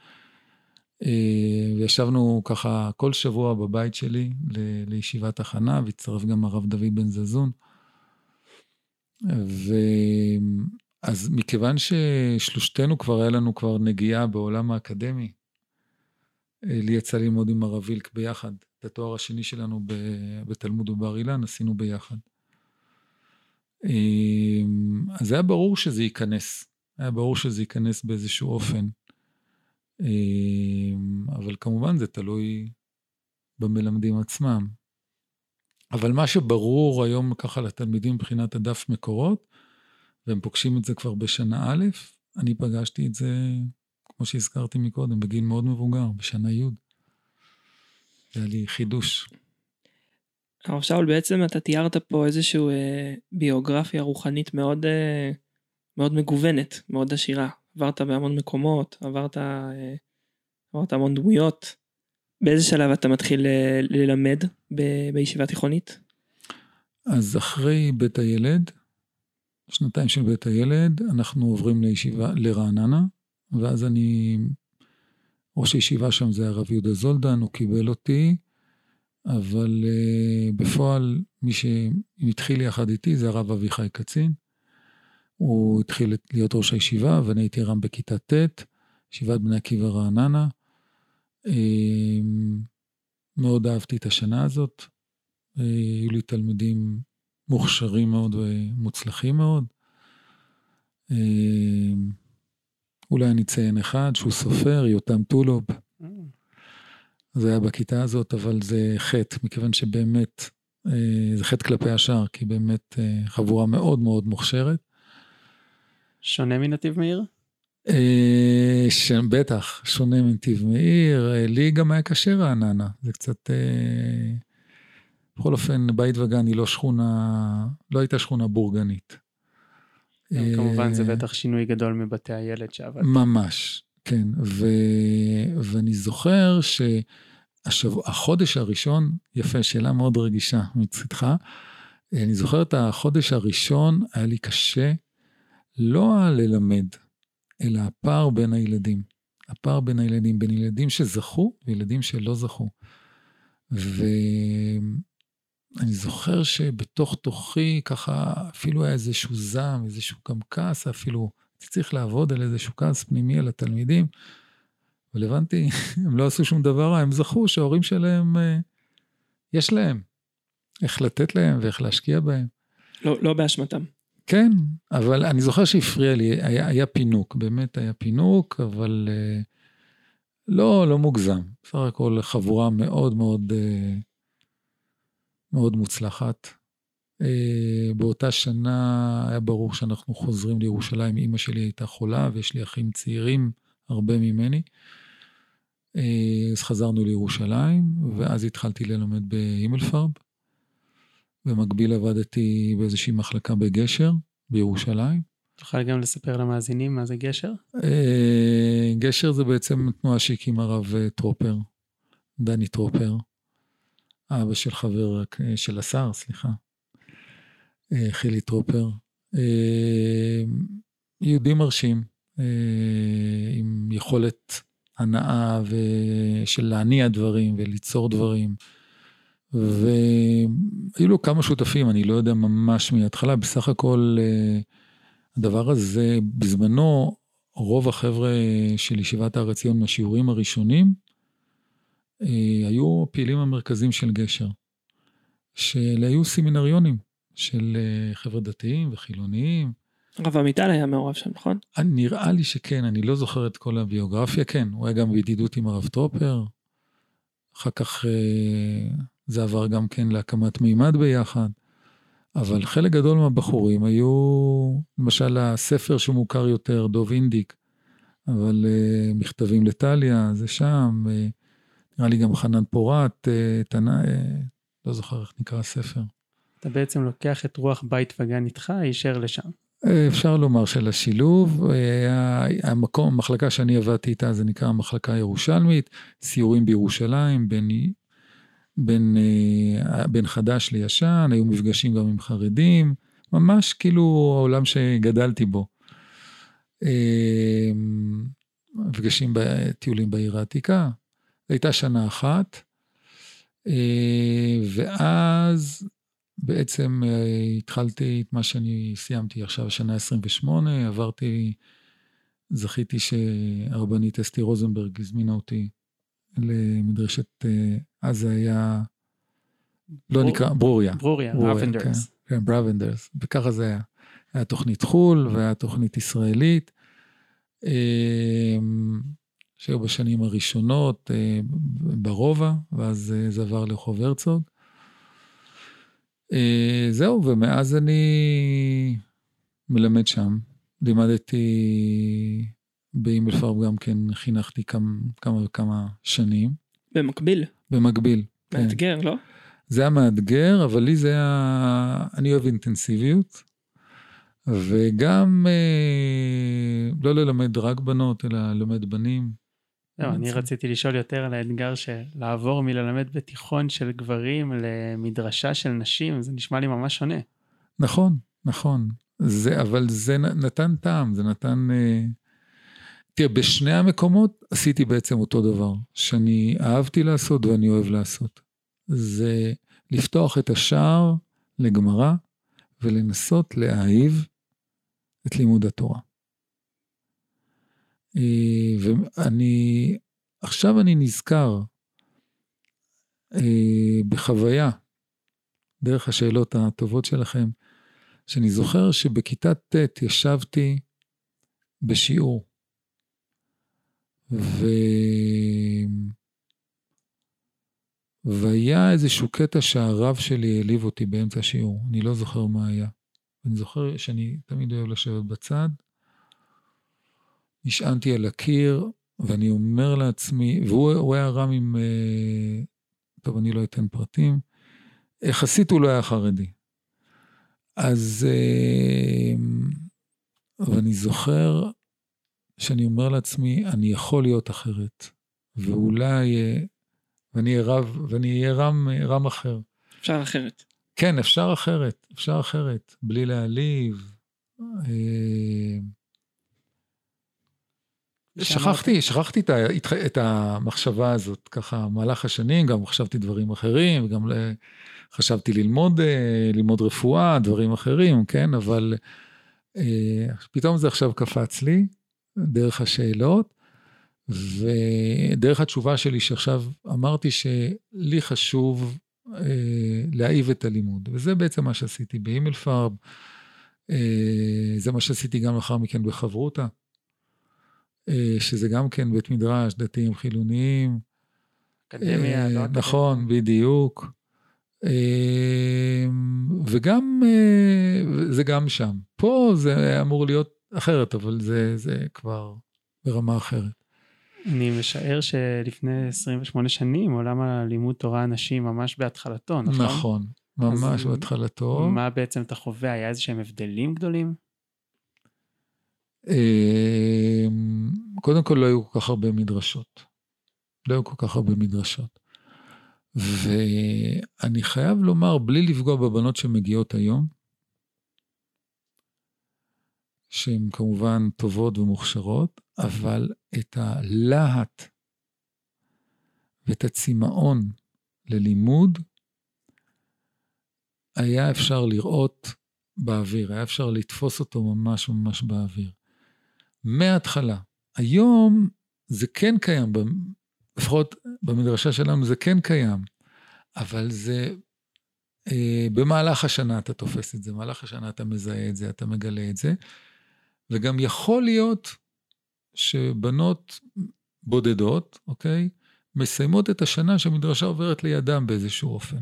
אה, וישבנו ככה כל שבוע בבית שלי לישיבת הכנה, והצטרף גם הרב דוד בן זזון. ואז מכיוון ששלושתנו כבר היה לנו כבר נגיעה בעולם האקדמי, אה, לי יצא ללמוד עם הרב וילק ביחד. את התואר השני שלנו בתלמוד ובר אילן עשינו ביחד. אה, אז היה ברור שזה ייכנס. היה ברור שזה ייכנס באיזשהו אופן. אמ, אבל כמובן זה תלוי במלמדים עצמם. אבל מה שברור היום ככה לתלמידים מבחינת הדף מקורות, והם פוגשים את זה כבר בשנה א', אני פגשתי את זה, כמו שהזכרתי מקודם, בגיל מאוד מבוגר, בשנה י'. זה היה לי חידוש. הרב שאול, בעצם אתה תיארת פה איזושהי אה, ביוגרפיה רוחנית מאוד, אה, מאוד מגוונת, מאוד עשירה. עברת בהמון מקומות, עברת, אה, עברת המון דמויות. באיזה שלב אתה מתחיל אה, ללמד ב- בישיבה תיכונית? אז אחרי בית הילד, שנתיים של בית הילד, אנחנו עוברים לישיבה, לרעננה, ואז אני, ראש הישיבה שם זה הרב יהודה זולדן, הוא קיבל אותי, אבל uh, בפועל מי שהתחיל יחד איתי זה הרב אביחי קצין. הוא התחיל להיות ראש הישיבה, ואני הייתי רם בכיתה ט', ישיבת בני עקיבא רעננה. אמ, מאוד אהבתי את השנה הזאת. אה, היו לי תלמידים מוכשרים מאוד ומוצלחים מאוד. אמ, אולי אני אציין אחד, שהוא סופר, יותם טולוב. זה היה בכיתה הזאת, אבל זה חטא, מכיוון שבאמת, אה, זה חטא כלפי השאר, כי באמת אה, חבורה מאוד מאוד מוכשרת. שונה מנתיב מאיר? אה, ש... בטח, שונה מנתיב מאיר. אה, לי גם היה קשה רעננה. זה קצת... אה, בכל אופן, בית וגן היא לא שכונה, לא הייתה שכונה בורגנית. כמובן, זה בטח שינוי גדול מבתי הילד שעבד. ממש, כן. ו... ואני זוכר השבוע, החודש הראשון, יפה, שאלה מאוד רגישה מצדך. אני זוכר את החודש הראשון, היה לי קשה לא ללמד, אלא הפער בין הילדים. הפער בין הילדים, בין ילדים שזכו וילדים שלא זכו. ואני זוכר שבתוך תוכי ככה אפילו היה איזשהו זעם, איזשהו גם כעס אפילו, הייתי צריך לעבוד על איזשהו כעס פנימי על התלמידים. אבל הבנתי, הם לא עשו שום דבר רע, הם זכו שההורים שלהם, אה, יש להם איך לתת להם ואיך להשקיע בהם. לא, לא באשמתם. כן, אבל אני זוכר שהפריע לי, היה, היה פינוק, באמת היה פינוק, אבל uh, לא, לא מוגזם. בסך הכל חבורה מאוד מאוד, uh, מאוד מוצלחת. Uh, באותה שנה היה ברור שאנחנו חוזרים לירושלים, אימא שלי הייתה חולה ויש לי אחים צעירים, הרבה ממני. אז חזרנו לירושלים, ואז התחלתי ללמד בהימלפרב. במקביל עבדתי באיזושהי מחלקה בגשר בירושלים. תוכל גם לספר למאזינים מה זה גשר? אה, גשר זה בעצם תנועה שהקים הרב אה, טרופר, דני טרופר, אבא של חבר, אה, של השר, סליחה, חילי טרופר. יהודי מרשים, עם יכולת הנאה של להניע דברים וליצור דברים. והיו לו כמה שותפים, אני לא יודע ממש מההתחלה, בסך הכל אה, הדבר הזה, בזמנו, רוב החבר'ה של ישיבת הר עציון מהשיעורים הראשונים, אה, היו הפעילים המרכזיים של גשר, שאלה היו סמינריונים של אה, חבר'ה דתיים וחילוניים. הרב עמיטל היה מעורב שם, נכון? נראה לי שכן, אני לא זוכר את כל הביוגרפיה, כן, הוא היה גם בידידות עם הרב טרופר. אחר כך זה עבר גם כן להקמת מימד ביחד. אבל חלק גדול מהבחורים היו, למשל הספר שמוכר יותר, דוב אינדיק, אבל uh, מכתבים לטליה, זה שם, uh, נראה לי גם חנן פורת, uh, תנא, uh, לא זוכר איך נקרא הספר. אתה בעצם לוקח את רוח בית וגן איתך, הישר לשם. אפשר לומר של השילוב, המקום, המחלקה שאני עבדתי איתה זה נקרא המחלקה הירושלמית, סיורים בירושלים, בין בין, אה, בין חדש לישן, היו מפגשים גם עם חרדים, ממש כאילו העולם שגדלתי בו. אה, מפגשים בטיולים בעיר העתיקה, זו הייתה שנה אחת, אה, ואז בעצם התחלתי את מה שאני סיימתי עכשיו, שנה 28, עברתי, זכיתי שהרבנית אסתי רוזנברג הזמינה אותי למדרשת, אה, אז זה היה, לא בור... נקרא, ברוריה. ברוריה, ברוונדרס. כן, כן, ברוונדרס, וככה זה היה. היה תוכנית חו"ל והיה תוכנית ישראלית, אמ, שהיו בשנים הראשונות אה, ברובע, ואז אה, זה עבר לחוב הרצוג. זהו, ומאז אני מלמד שם. לימדתי באימלפרב גם כן חינכתי כמה, כמה וכמה שנים. במקביל. במקביל. כן. מאתגר, כן. לא? זה היה מאתגר, אבל לי זה היה... אני אוהב אינטנסיביות, וגם אה, לא ללמד רק בנות, אלא ללמד בנים. לא, אני רציתי לשאול יותר על האתגר של לעבור מללמד בתיכון של גברים למדרשה של נשים, זה נשמע לי ממש שונה. נכון, נכון. זה, אבל זה נתן טעם, זה נתן... אה, תראה, בשני המקומות עשיתי בעצם אותו דבר, שאני אהבתי לעשות ואני אוהב לעשות. זה לפתוח את השער לגמרא ולנסות להאהיב את לימוד התורה. אה, ואני, עכשיו אני נזכר אה, בחוויה, דרך השאלות הטובות שלכם, שאני זוכר שבכיתה ט' ישבתי בשיעור. ו... והיה איזשהו קטע שהרב שלי העליב אותי באמצע השיעור, אני לא זוכר מה היה. אני זוכר שאני תמיד אוהב לשבת בצד, נשענתי על הקיר, ואני אומר לעצמי, והוא היה רם עם, אה, טוב, אני לא אתן פרטים, יחסית הוא לא היה חרדי. אז, אה, ואני זוכר שאני אומר לעצמי, אני יכול להיות אחרת, ואולי, ואני אהיה רב, ואני אהיה רם, רם אחר. אפשר אחרת. כן, אפשר אחרת, אפשר אחרת, בלי להעליב. אה, שכחתי, שכחתי את, ה, את המחשבה הזאת ככה במהלך השנים, גם חשבתי דברים אחרים, וגם חשבתי ללמוד, אה, ללמוד רפואה, דברים אחרים, כן, אבל אה, פתאום זה עכשיו קפץ לי, דרך השאלות, ודרך התשובה שלי שעכשיו אמרתי שלי חשוב אה, להעיב את הלימוד, וזה בעצם מה שעשיתי בהימלפרב, אה, זה מה שעשיתי גם לאחר מכן בחברותה, אה, שזה גם כן בית מדרש, דתיים חילוניים. אקדמיה, לא אקדמיה. נכון, בדיוק. וגם, זה גם שם. פה זה אמור להיות אחרת, אבל זה, זה כבר ברמה אחרת. אני משער שלפני 28 שנים עולם הלימוד תורה הנשים ממש בהתחלתו, נכון? נכון, ממש בהתחלתו. מה בעצם אתה חווה? היה איזה שהם הבדלים גדולים? אמ, קודם כל לא היו כל כך הרבה מדרשות. לא היו כל כך הרבה מדרשות. ואני חייב לומר, בלי לפגוע בבנות שמגיעות היום, שהן כמובן טובות ומוכשרות, אבל את הלהט ואת הצמאון ללימוד היה אפשר לראות באוויר, היה אפשר לתפוס אותו ממש ממש באוויר. מההתחלה. היום זה כן קיים, לפחות במדרשה שלנו זה כן קיים, אבל זה אה, במהלך השנה אתה תופס את זה, במהלך השנה אתה מזהה את זה, אתה מגלה את זה, וגם יכול להיות שבנות בודדות, אוקיי, מסיימות את השנה שהמדרשה עוברת לידם באיזשהו אופן.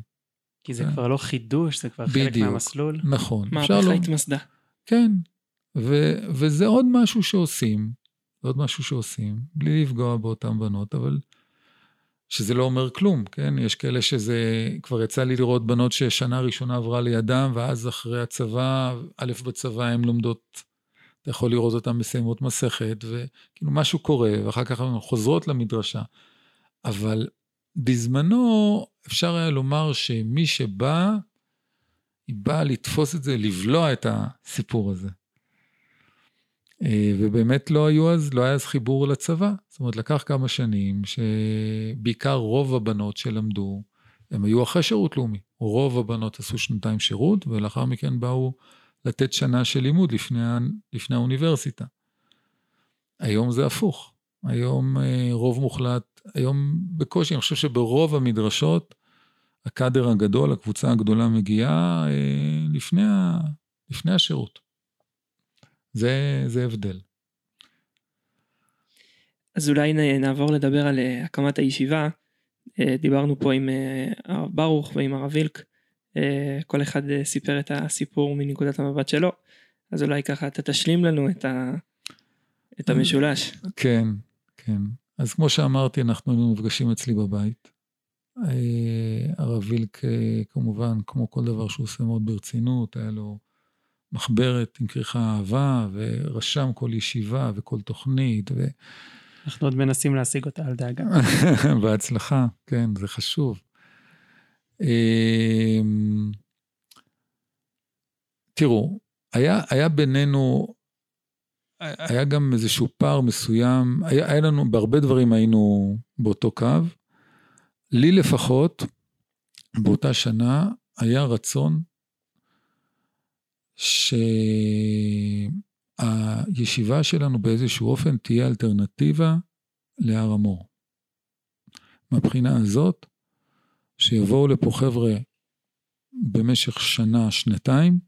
כי זה כן. כבר לא חידוש, זה כבר בדיוק, חלק מהמסלול. נכון. מהפכה לא... התמסדה. כן, ו, וזה עוד משהו שעושים, עוד משהו שעושים, בלי לפגוע באותן בנות, אבל שזה לא אומר כלום, כן? יש כאלה שזה, כבר יצא לי לראות בנות ששנה ראשונה עברה לידם, ואז אחרי הצבא, א' בצבא הן לומדות אתה יכול לראות אותן מסיימות מסכת, וכאילו משהו קורה, ואחר כך הן חוזרות למדרשה. אבל בזמנו אפשר היה לומר שמי שבא, היא באה לתפוס את זה, לבלוע את הסיפור הזה. אה, ובאמת לא היו אז, לא היה אז חיבור לצבא. זאת אומרת, לקח כמה שנים שבעיקר רוב הבנות שלמדו, הם היו אחרי שירות לאומי. רוב הבנות עשו שנתיים שירות, ולאחר מכן באו לתת שנה של לימוד לפני, לפני האוניברסיטה. היום זה הפוך. היום אה, רוב מוחלט, היום בקושי, אני חושב שברוב המדרשות, הקאדר הגדול, הקבוצה הגדולה מגיעה אה, לפני, ה, לפני השירות. זה, זה הבדל. אז אולי נעבור לדבר על אה, הקמת הישיבה. דיברנו פה עם הרב ברוך ועם הרב וילק כל אחד אה, סיפר את הסיפור מנקודת המבט שלו, אז אולי ככה אתה תשלים לנו את, ה... את המשולש. כן, כן. אז כמו שאמרתי, אנחנו היינו נפגשים אצלי בבית. אה, הרב וילק, כמובן, כמו כל דבר שהוא עושה מאוד ברצינות, היה לו מחברת עם כריכה אהבה, ורשם כל ישיבה וכל תוכנית. ו... אנחנו עוד מנסים להשיג אותה, אל דאגה. בהצלחה, כן, זה חשוב. אמ, תראו, היה, היה בינינו, היה גם איזשהו פער מסוים, היה, היה לנו, בהרבה דברים היינו באותו קו. לי לפחות, באותה שנה, היה רצון שהישיבה שלנו באיזשהו אופן תהיה אלטרנטיבה להר המור. מהבחינה הזאת, שיבואו לפה חבר'ה במשך שנה, שנתיים,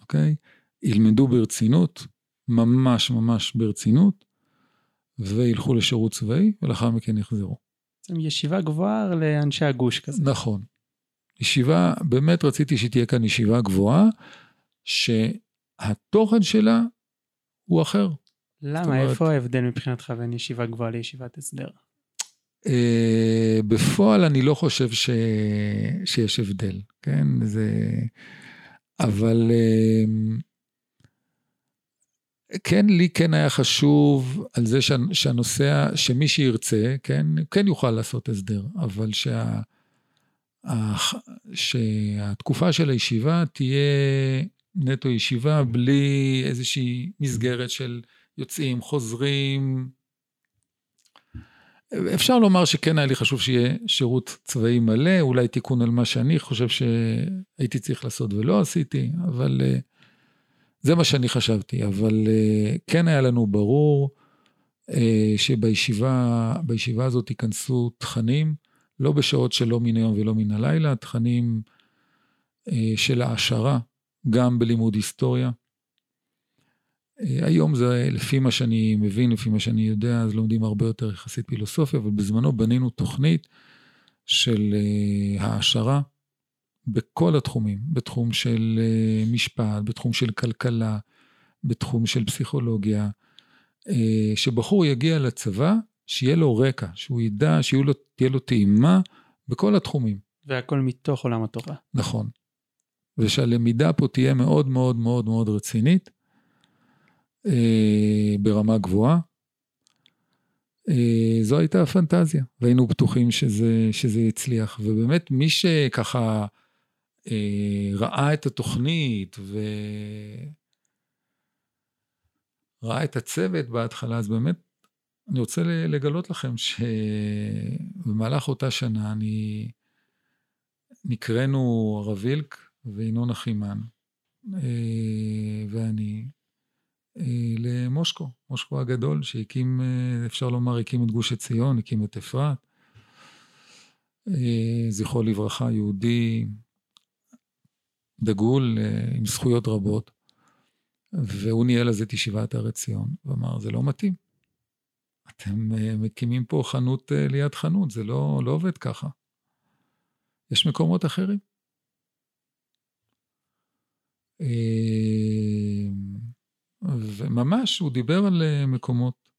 אוקיי? ילמדו ברצינות, ממש ממש ברצינות, וילכו לשירות צבאי, ולאחר מכן יחזרו. בעצם ישיבה גבוהה לאנשי הגוש כזה. נכון. ישיבה, באמת רציתי שתהיה כאן ישיבה גבוהה, שהתוכן שלה הוא אחר. למה? אומרת, איפה ההבדל מבחינתך בין ישיבה גבוהה לישיבת הסדר? Uh, בפועל אני לא חושב ש... שיש הבדל, כן? זה... אבל uh, כן, לי כן היה חשוב על זה שהנוסע, שמי שירצה, כן, כן יוכל לעשות הסדר, אבל שה, שהתקופה של הישיבה תהיה נטו ישיבה בלי איזושהי מסגרת של יוצאים, חוזרים. אפשר לומר שכן היה לי חשוב שיהיה שירות צבאי מלא, אולי תיקון על מה שאני חושב שהייתי צריך לעשות ולא עשיתי, אבל אה, זה מה שאני חשבתי. אבל אה, כן היה לנו ברור אה, שבישיבה הזאת ייכנסו תכנים, לא בשעות שלא מן היום ולא מן הלילה, תכנים של העשרה גם בלימוד היסטוריה. אה, היום זה, לפי מה שאני מבין, לפי מה שאני יודע, אז לומדים הרבה יותר יחסית פילוסופיה, אבל בזמנו בנינו תוכנית של אה, העשרה בכל התחומים, בתחום של אה, משפט, בתחום של כלכלה, בתחום של פסיכולוגיה, שבחור יגיע לצבא, שיהיה לו רקע, שהוא ידע, שתהיה לו טעימה בכל התחומים. והכל מתוך עולם התורה. נכון. ושהלמידה פה תהיה מאוד מאוד מאוד מאוד רצינית, אה, ברמה גבוהה. אה, זו הייתה הפנטזיה, והיינו בטוחים שזה, שזה יצליח. ובאמת, מי שככה אה, ראה את התוכנית וראה את הצוות בהתחלה, אז באמת, אני רוצה לגלות לכם שבמהלך אותה שנה אני, נקראנו הרב וילק, וינון אחימן, אה, ואני, למושקו, מושקו הגדול, שהקים, אה, אפשר לומר, הקים את גוש עציון, הקים את אפרת. זכרו לברכה, יהודי דגול עם זכויות רבות, והוא ניהל אז את ישיבת הר עציון, ואמר, זה לא מתאים. אתם מקימים פה חנות ליד חנות, זה לא, לא עובד ככה. יש מקומות אחרים. וממש, הוא דיבר על אה, מקומות.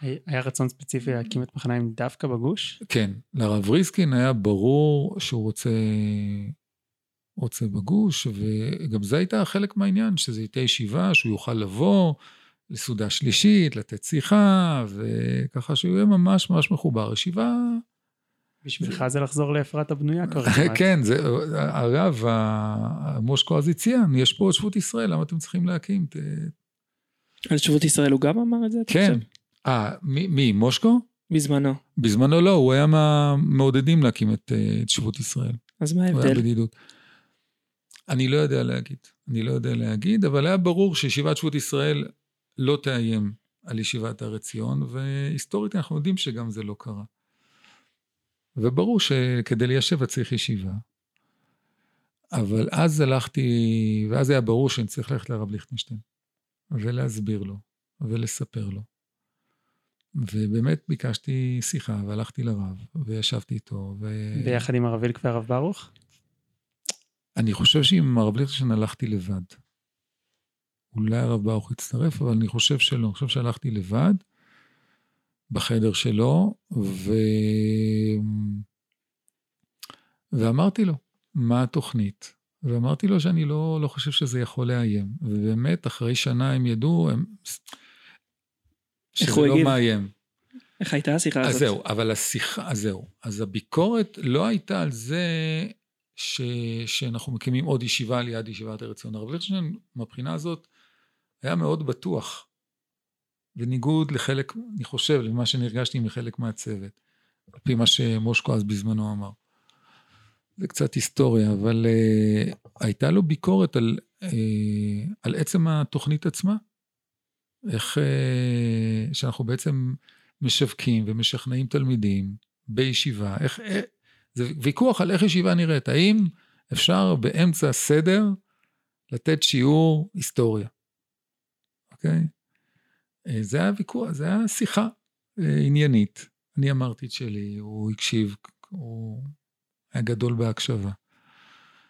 היה רצון ספציפי להקים את מחניים דווקא בגוש? כן, לרב ריסקין היה ברור שהוא רוצה, רוצה בגוש, וגם זה הייתה חלק מהעניין, שזה הייתה ישיבה, שהוא יוכל לבוא לסעודה שלישית, לתת שיחה, וככה שהוא יהיה ממש ממש מחובר. ישיבה בשבילך זה לחזור לאפרת הבנויה כבר. כן, זה, הרב, מושקו אז הציע, יש פה את שבות ישראל, למה אתם צריכים להקים? על שבות ישראל הוא גם אמר את זה? כן. אה, מי, מושקו? בזמנו. בזמנו לא, הוא היה מהמעודדים להקים את, את שבות ישראל. אז מה ההבדל? הוא היה בדידות. אני לא יודע להגיד, אני לא יודע להגיד, אבל היה ברור שישיבת שבות ישראל לא תאיים על ישיבת הר עציון, והיסטורית אנחנו יודעים שגם זה לא קרה. וברור שכדי ליישב צריך ישיבה. אבל אז הלכתי, ואז היה ברור שאני צריך ללכת לרב ליכטנשטיין, ולהסביר לו, ולספר לו. ובאמת ביקשתי שיחה, והלכתי לרב, וישבתי איתו. ו... ביחד עם הרב וילק והרב ברוך? אני חושב שעם הרב ליכטנשטיין הלכתי לבד. אולי הרב ברוך הצטרף, אבל אני חושב שלא. אני חושב שהלכתי לבד, בחדר שלו, ו... ואמרתי לו, מה התוכנית? ואמרתי לו שאני לא, לא חושב שזה יכול לאיים. ובאמת, אחרי שנה הם ידעו, הם... שזה לא הגיב? מאיים. איך הייתה השיחה הזאת? אז זהו, אבל השיחה, אז זהו. אז הביקורת לא הייתה על זה ש... שאנחנו מקימים עוד ישיבה ליד ישיבת ארץ ציון. הרב ליכטנשטיין, מהבחינה הזאת, היה מאוד בטוח בניגוד לחלק, אני חושב, למה שנרגשתי מחלק מהצוות, על פי מה שמושקו אז בזמנו אמר. זה קצת היסטוריה, אבל uh, הייתה לו ביקורת על, uh, על עצם התוכנית עצמה. איך uh, שאנחנו בעצם משווקים ומשכנעים תלמידים בישיבה, איך, איך, זה ויכוח על איך ישיבה נראית. האם אפשר באמצע סדר לתת שיעור היסטוריה, אוקיי? Okay? אה, זה היה ויכוח, זה היה שיחה אה, עניינית. אני אמרתי את שלי, הוא הקשיב, הוא היה גדול בהקשבה.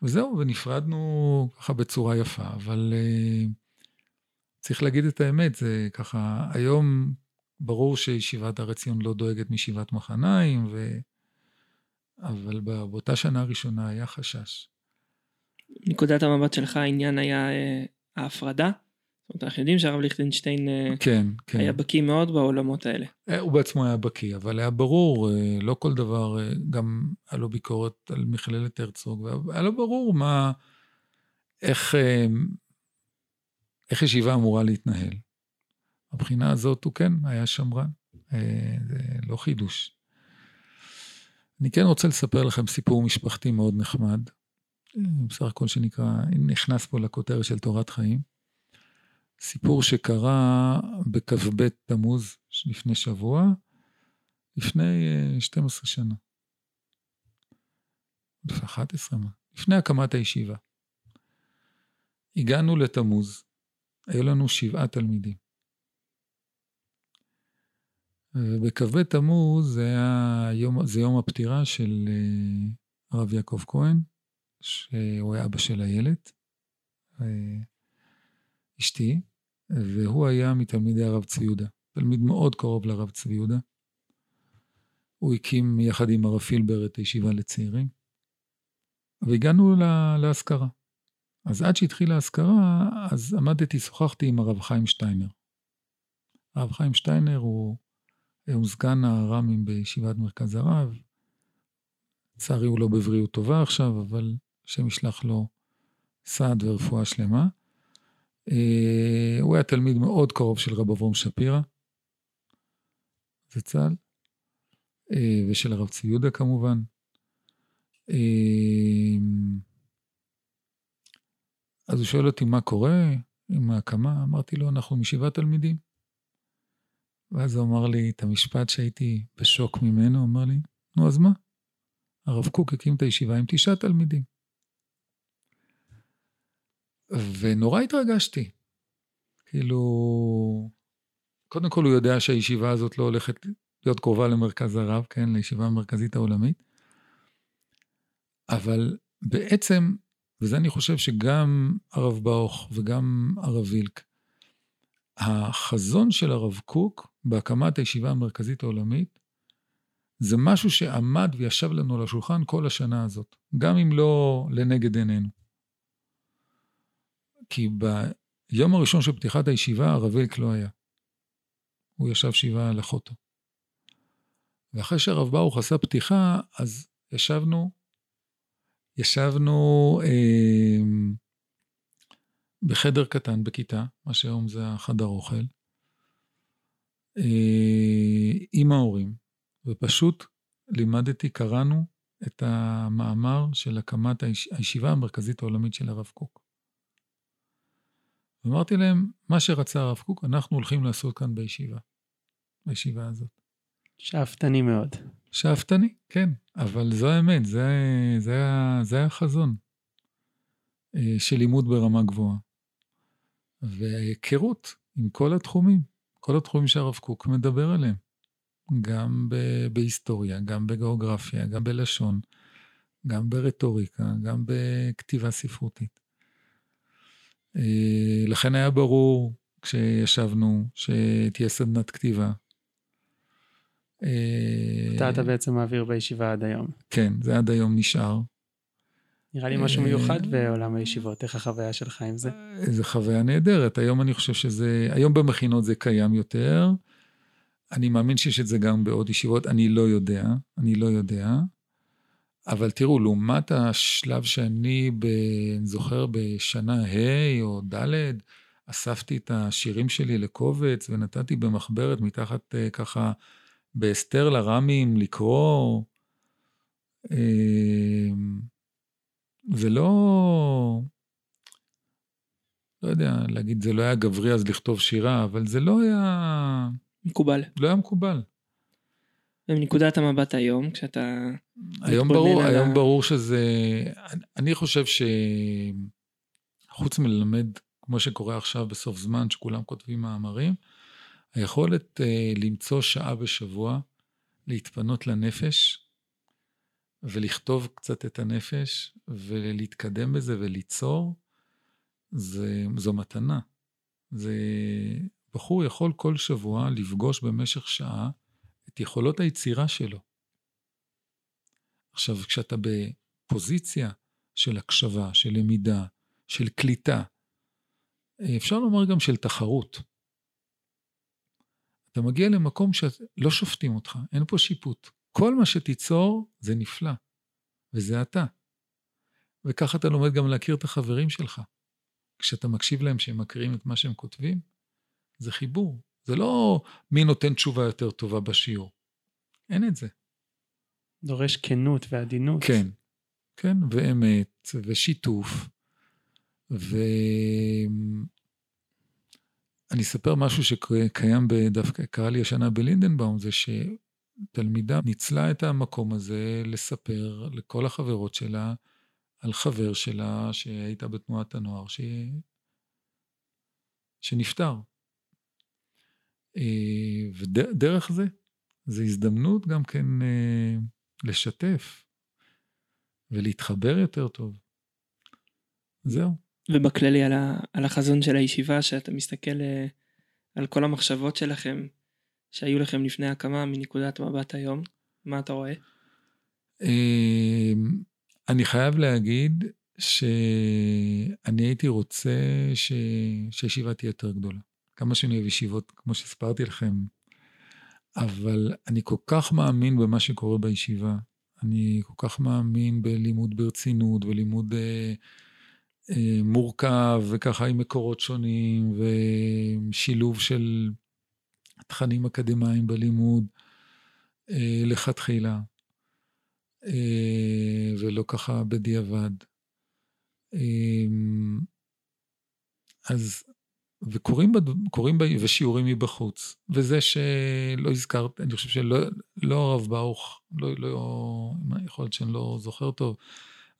וזהו, ונפרדנו ככה בצורה יפה, אבל uh, צריך להגיד את האמת, זה ככה, היום ברור שישיבת הר עציון לא דואגת מישיבת מחניים, ו... אבל באותה שנה הראשונה היה חשש. נקודת המבט שלך, העניין היה uh, ההפרדה? אנחנו יודעים שהרב ליכטנשטיין אה, כן, כן. היה בקיא מאוד בעולמות האלה. אה, הוא בעצמו היה בקיא, אבל היה ברור, אה, לא כל דבר, גם היה לו ביקורת על מכללת הרצוג, והיה לו ברור מה, איך, איך ישיבה אמורה להתנהל. מבחינה הזאת הוא כן היה שמרן, זה לא חידוש. אני כן רוצה לספר לכם סיפור משפחתי מאוד נחמד, בסך הכל שנקרא, נכנס פה לכותרת של תורת חיים. סיפור שקרה בכ"ב תמוז לפני שבוע, לפני אה, 12 שנה. לפני 11, מה? לפני הקמת הישיבה. הגענו לתמוז, היו לנו שבעה תלמידים. ובכ"ב תמוז זה, היה יום, זה יום הפטירה של אה, הרב יעקב כהן, שהוא היה אבא של איילת, אה, אשתי, והוא היה מתלמידי הרב צבי יהודה, תלמיד מאוד קרוב לרב צבי יהודה. הוא הקים יחד עם הרב פילבר את הישיבה לצעירים, והגענו לה, להשכרה. אז עד שהתחילה ההשכרה, אז עמדתי, שוחחתי עם הרב חיים שטיינר. הרב חיים שטיינר הוא היום סגן הר"מים בישיבת מרכז הרב. לצערי הוא לא בבריאות טובה עכשיו, אבל השם ישלח לו סעד ורפואה שלמה. אה, הוא היה תלמיד מאוד קרוב של רב אברום שפירא, זצ"ל, אה, ושל הרב צבי יהודה כמובן. אה, אז הוא שואל אותי מה קורה עם ההקמה, אמרתי לו, אנחנו משבעה תלמידים. ואז הוא אמר לי את המשפט שהייתי בשוק ממנו, הוא אמר לי, נו אז מה? הרב קוק הקים את הישיבה עם תשעה תלמידים. ונורא התרגשתי. כאילו, קודם כל הוא יודע שהישיבה הזאת לא הולכת להיות קרובה למרכז הרב, כן, לישיבה המרכזית העולמית. אבל בעצם, וזה אני חושב שגם הרב באוך וגם הרב וילק, החזון של הרב קוק בהקמת הישיבה המרכזית העולמית, זה משהו שעמד וישב לנו על השולחן כל השנה הזאת, גם אם לא לנגד עינינו. כי ביום הראשון של פתיחת הישיבה, הרב וילק לא היה. הוא ישב שבעה על אחותו. ואחרי שהרב ברוך עשה פתיחה, אז ישבנו, ישבנו אה, בחדר קטן בכיתה, מה שהיום זה החדר אוכל, אה, עם ההורים, ופשוט לימדתי, קראנו את המאמר של הקמת היש... הישיבה המרכזית העולמית של הרב קוק. ואמרתי להם, מה שרצה הרב קוק, אנחנו הולכים לעשות כאן בישיבה, בישיבה הזאת. שאפתני מאוד. שאפתני, כן, אבל זו האמת, זה, זה, זה היה החזון אה, של לימוד ברמה גבוהה. וההיכרות עם כל התחומים, כל התחומים שהרב קוק מדבר עליהם, גם ב- בהיסטוריה, גם בגיאוגרפיה, גם בלשון, גם ברטוריקה, גם בכתיבה ספרותית. אה, לכן היה ברור כשישבנו שתהיה סדנת כתיבה. אה, אתה אתה בעצם מעביר בישיבה עד היום. כן, זה עד היום נשאר. נראה לי משהו אה, מיוחד בעולם הישיבות, איך החוויה שלך עם זה? איזו חוויה נהדרת. היום אני חושב שזה, היום במכינות זה קיים יותר. אני מאמין שיש את זה גם בעוד ישיבות, אני לא יודע, אני לא יודע. אבל תראו, לעומת השלב שאני, ב, אני זוכר, בשנה ה' או ד', אספתי את השירים שלי לקובץ ונתתי במחברת מתחת אה, ככה בהסתר לרמים לקרוא. זה לא, לא יודע להגיד, זה לא היה גברי אז לכתוב שירה, אבל זה לא היה, מקובל. לא היה מקובל. ומנקודת המבט היום, כשאתה... היום ברור, היום ה- ברור שזה, אני חושב שחוץ מללמד, כמו שקורה עכשיו בסוף זמן, שכולם כותבים מאמרים, היכולת אה, למצוא שעה בשבוע, להתפנות לנפש, ולכתוב קצת את הנפש, ולהתקדם בזה וליצור, זה, זו מתנה. זה, בחור יכול כל שבוע לפגוש במשך שעה את יכולות היצירה שלו. עכשיו, כשאתה בפוזיציה של הקשבה, של למידה, של קליטה, אפשר לומר גם של תחרות. אתה מגיע למקום שלא שופטים אותך, אין פה שיפוט. כל מה שתיצור זה נפלא, וזה אתה. וככה אתה לומד גם להכיר את החברים שלך. כשאתה מקשיב להם שהם מקריאים את מה שהם כותבים, זה חיבור. זה לא מי נותן תשובה יותר טובה בשיעור. אין את זה. דורש כנות ועדינות. כן, כן, ואמת, ושיתוף. ואני אספר משהו שקיים דווקא, קרה לי השנה בלינדנבאום, זה שתלמידה ניצלה את המקום הזה לספר לכל החברות שלה על חבר שלה שהייתה בתנועת הנוער, ש... שנפטר. אה, ודרך זה, זו הזדמנות גם כן אה, לשתף ולהתחבר יותר טוב. זהו. ובכללי על, ה, על החזון של הישיבה, שאתה מסתכל אה, על כל המחשבות שלכם, שהיו לכם לפני הקמה מנקודת מבט היום, מה אתה רואה? אני חייב להגיד שאני הייתי רוצה ש... שהישיבה תהיה יותר גדולה. כמה שאני אוהב ישיבות, כמו שסיפרתי לכם, אבל אני כל כך מאמין במה שקורה בישיבה. אני כל כך מאמין בלימוד ברצינות ולימוד אה, אה, מורכב, וככה עם מקורות שונים, ושילוב של תכנים אקדמיים בלימוד אה, לכתחילה. אה, ולא ככה בדיעבד. אמ, אז, וקוראים, קוראים ושיעורים מבחוץ, וזה שלא הזכרת, אני חושב שלא לא הרב ברוך, לא, לא, יכול להיות שאני לא זוכר טוב,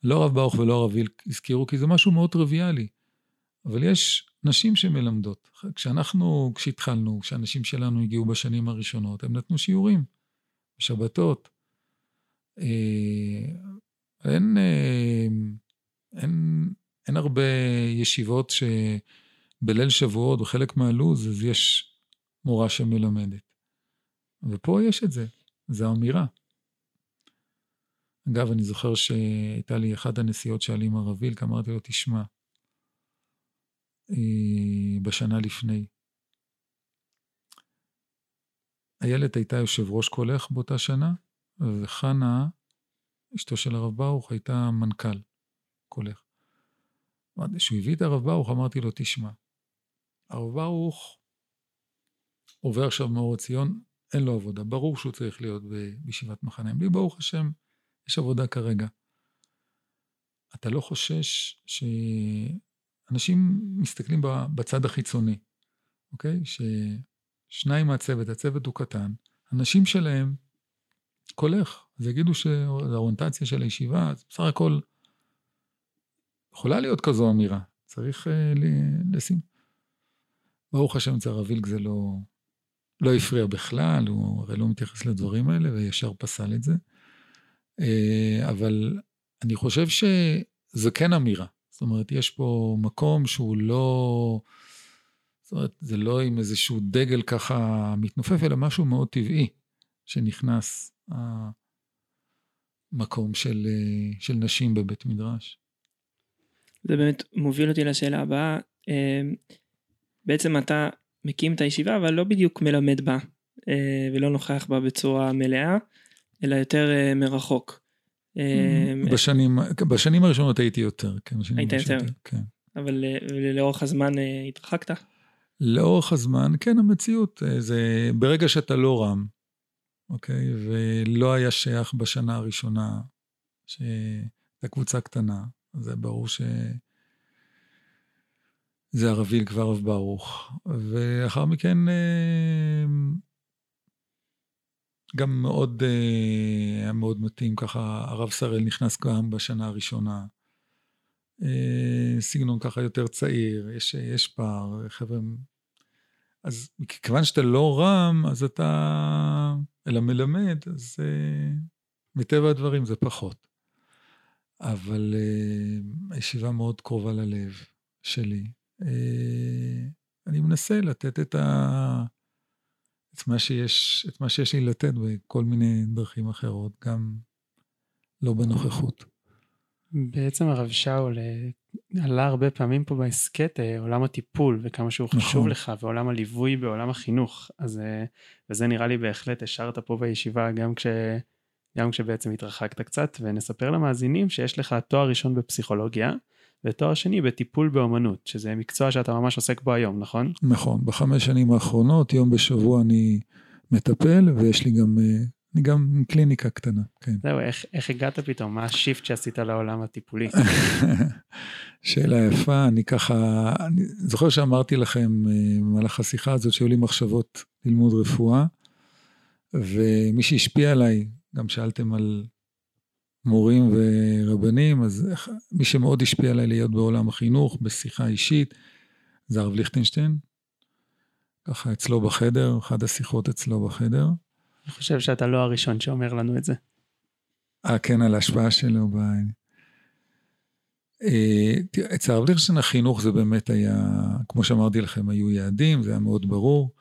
לא הרב ברוך ולא הרב וילק הזכירו, כי זה משהו מאוד טריוויאלי. אבל יש נשים שמלמדות. כשאנחנו, כשהתחלנו, כשאנשים שלנו הגיעו בשנים הראשונות, הם נתנו שיעורים, בשבתות. אה, אין, אה, אין, אין הרבה ישיבות שבליל שבועות, בחלק מהלו"ז, אז יש מורה שמלמדת. ופה יש את זה, זו אמירה. אגב, אני זוכר שהייתה לי אחת הנסיעות שעלי עם הרב וילק, אמרתי לו, תשמע, אה, בשנה לפני. איילת הייתה יושב ראש קולך באותה שנה, וחנה, אשתו של הרב ברוך, הייתה מנכ"ל קולך. כשהוא הביא את הרב ברוך, אמרתי לו, תשמע, הרב ברוך עובר עכשיו מאור ציון, אין לו עבודה. ברור שהוא צריך להיות בישיבת מחנה. בלי ברוך השם, יש עבודה כרגע. אתה לא חושש שאנשים מסתכלים בצד החיצוני, אוקיי? ששניים מהצוות, הצוות הוא קטן, אנשים שלהם קולך, אז יגידו שהאוריינטציה של הישיבה, אז בסך הכל יכולה להיות כזו אמירה, צריך uh, לשים. ברוך השם אצל הרב וילק זה לא, לא הפריע בכלל, הוא הרי לא מתייחס לדברים האלה וישר פסל את זה. Uh, אבל אני חושב שזה כן אמירה. זאת אומרת, יש פה מקום שהוא לא... זאת אומרת, זה לא עם איזשהו דגל ככה מתנופף, אלא משהו מאוד טבעי שנכנס המקום של, אה, של נשים בבית מדרש. זה באמת מוביל אותי לשאלה הבאה. אה, בעצם אתה מקים את הישיבה אבל לא בדיוק מלמד בה אה, ולא נוכח בה בצורה מלאה אלא יותר מרחוק. בשנים, בשנים הראשונות הייתי יותר. כן, היית יותר? כן. אבל לאורך הזמן התרחקת? לאורך הזמן, כן, המציאות, זה ברגע שאתה לא רם, אוקיי? ולא היה שייך בשנה הראשונה, שהייתה קבוצה קטנה, זה ברור ש... זה הרביל כבר רב ברוך. ולאחר מכן אה, גם מאוד, אה, היה מאוד מתאים ככה, הרב שראל נכנס גם בשנה הראשונה. אה, סגנון ככה יותר צעיר, יש, יש פער, חבר'ה אז כיוון שאתה לא רם, אז אתה, אלא מלמד, אז מטבע הדברים זה פחות. אבל הישיבה מאוד קרובה ללב שלי. Uh, אני מנסה לתת את, ה... את, מה שיש, את מה שיש לי לתת בכל מיני דרכים אחרות, גם לא בנוכחות. בעצם הרב שאול, עלה הרבה פעמים פה בהסכת אה, עולם הטיפול וכמה שהוא חשוב נכון. לך ועולם הליווי בעולם החינוך אז אה, וזה נראה לי בהחלט השארת פה בישיבה גם כש... גם כשבעצם התרחקת קצת ונספר למאזינים שיש לך תואר ראשון בפסיכולוגיה ותואר שני בטיפול באומנות שזה מקצוע שאתה ממש עוסק בו היום נכון? נכון, בחמש שנים האחרונות, יום בשבוע אני מטפל, ויש לי גם, אה, אני גם עם קליניקה קטנה, כן. זהו איך, איך הגעת פתאום מה השיפט שעשית לעולם הטיפולי? שאלה יפה, אני ככה, אני זוכר שאמרתי לכם אה, במהלך השיחה הזאת שהיו לי מחשבות ללמוד רפואה, ומי שהשפיע עליי, גם שאלתם על מורים ורבנים, אז מי שמאוד השפיע עליי להיות בעולם החינוך, בשיחה אישית, זה הרב ליכטנשטיין. ככה אצלו בחדר, אחת השיחות אצלו בחדר. אני חושב שאתה לא הראשון שאומר לנו את זה. אה, כן, על ההשפעה שלו. ב... אה, אצל הרב ליכטנשטיין החינוך זה באמת היה, כמו שאמרתי לכם, היו יעדים, זה היה מאוד ברור,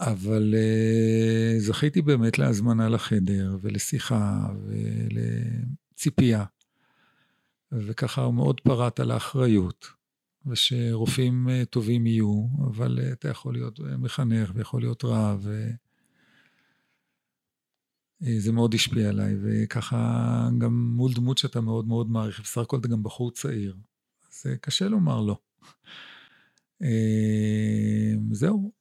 אבל אה, זכיתי באמת להזמנה לחדר ולשיחה ולציפייה. וככה הוא מאוד פרט על האחריות, ושרופאים אה, טובים יהיו, אבל אה, אתה יכול להיות אה, מחנך ויכול להיות רב. ו... אה, זה מאוד השפיע עליי, וככה גם מול דמות שאתה מאוד מאוד מעריך, בסך הכל אתה גם בחור צעיר, אז אה, קשה לומר לא. זהו,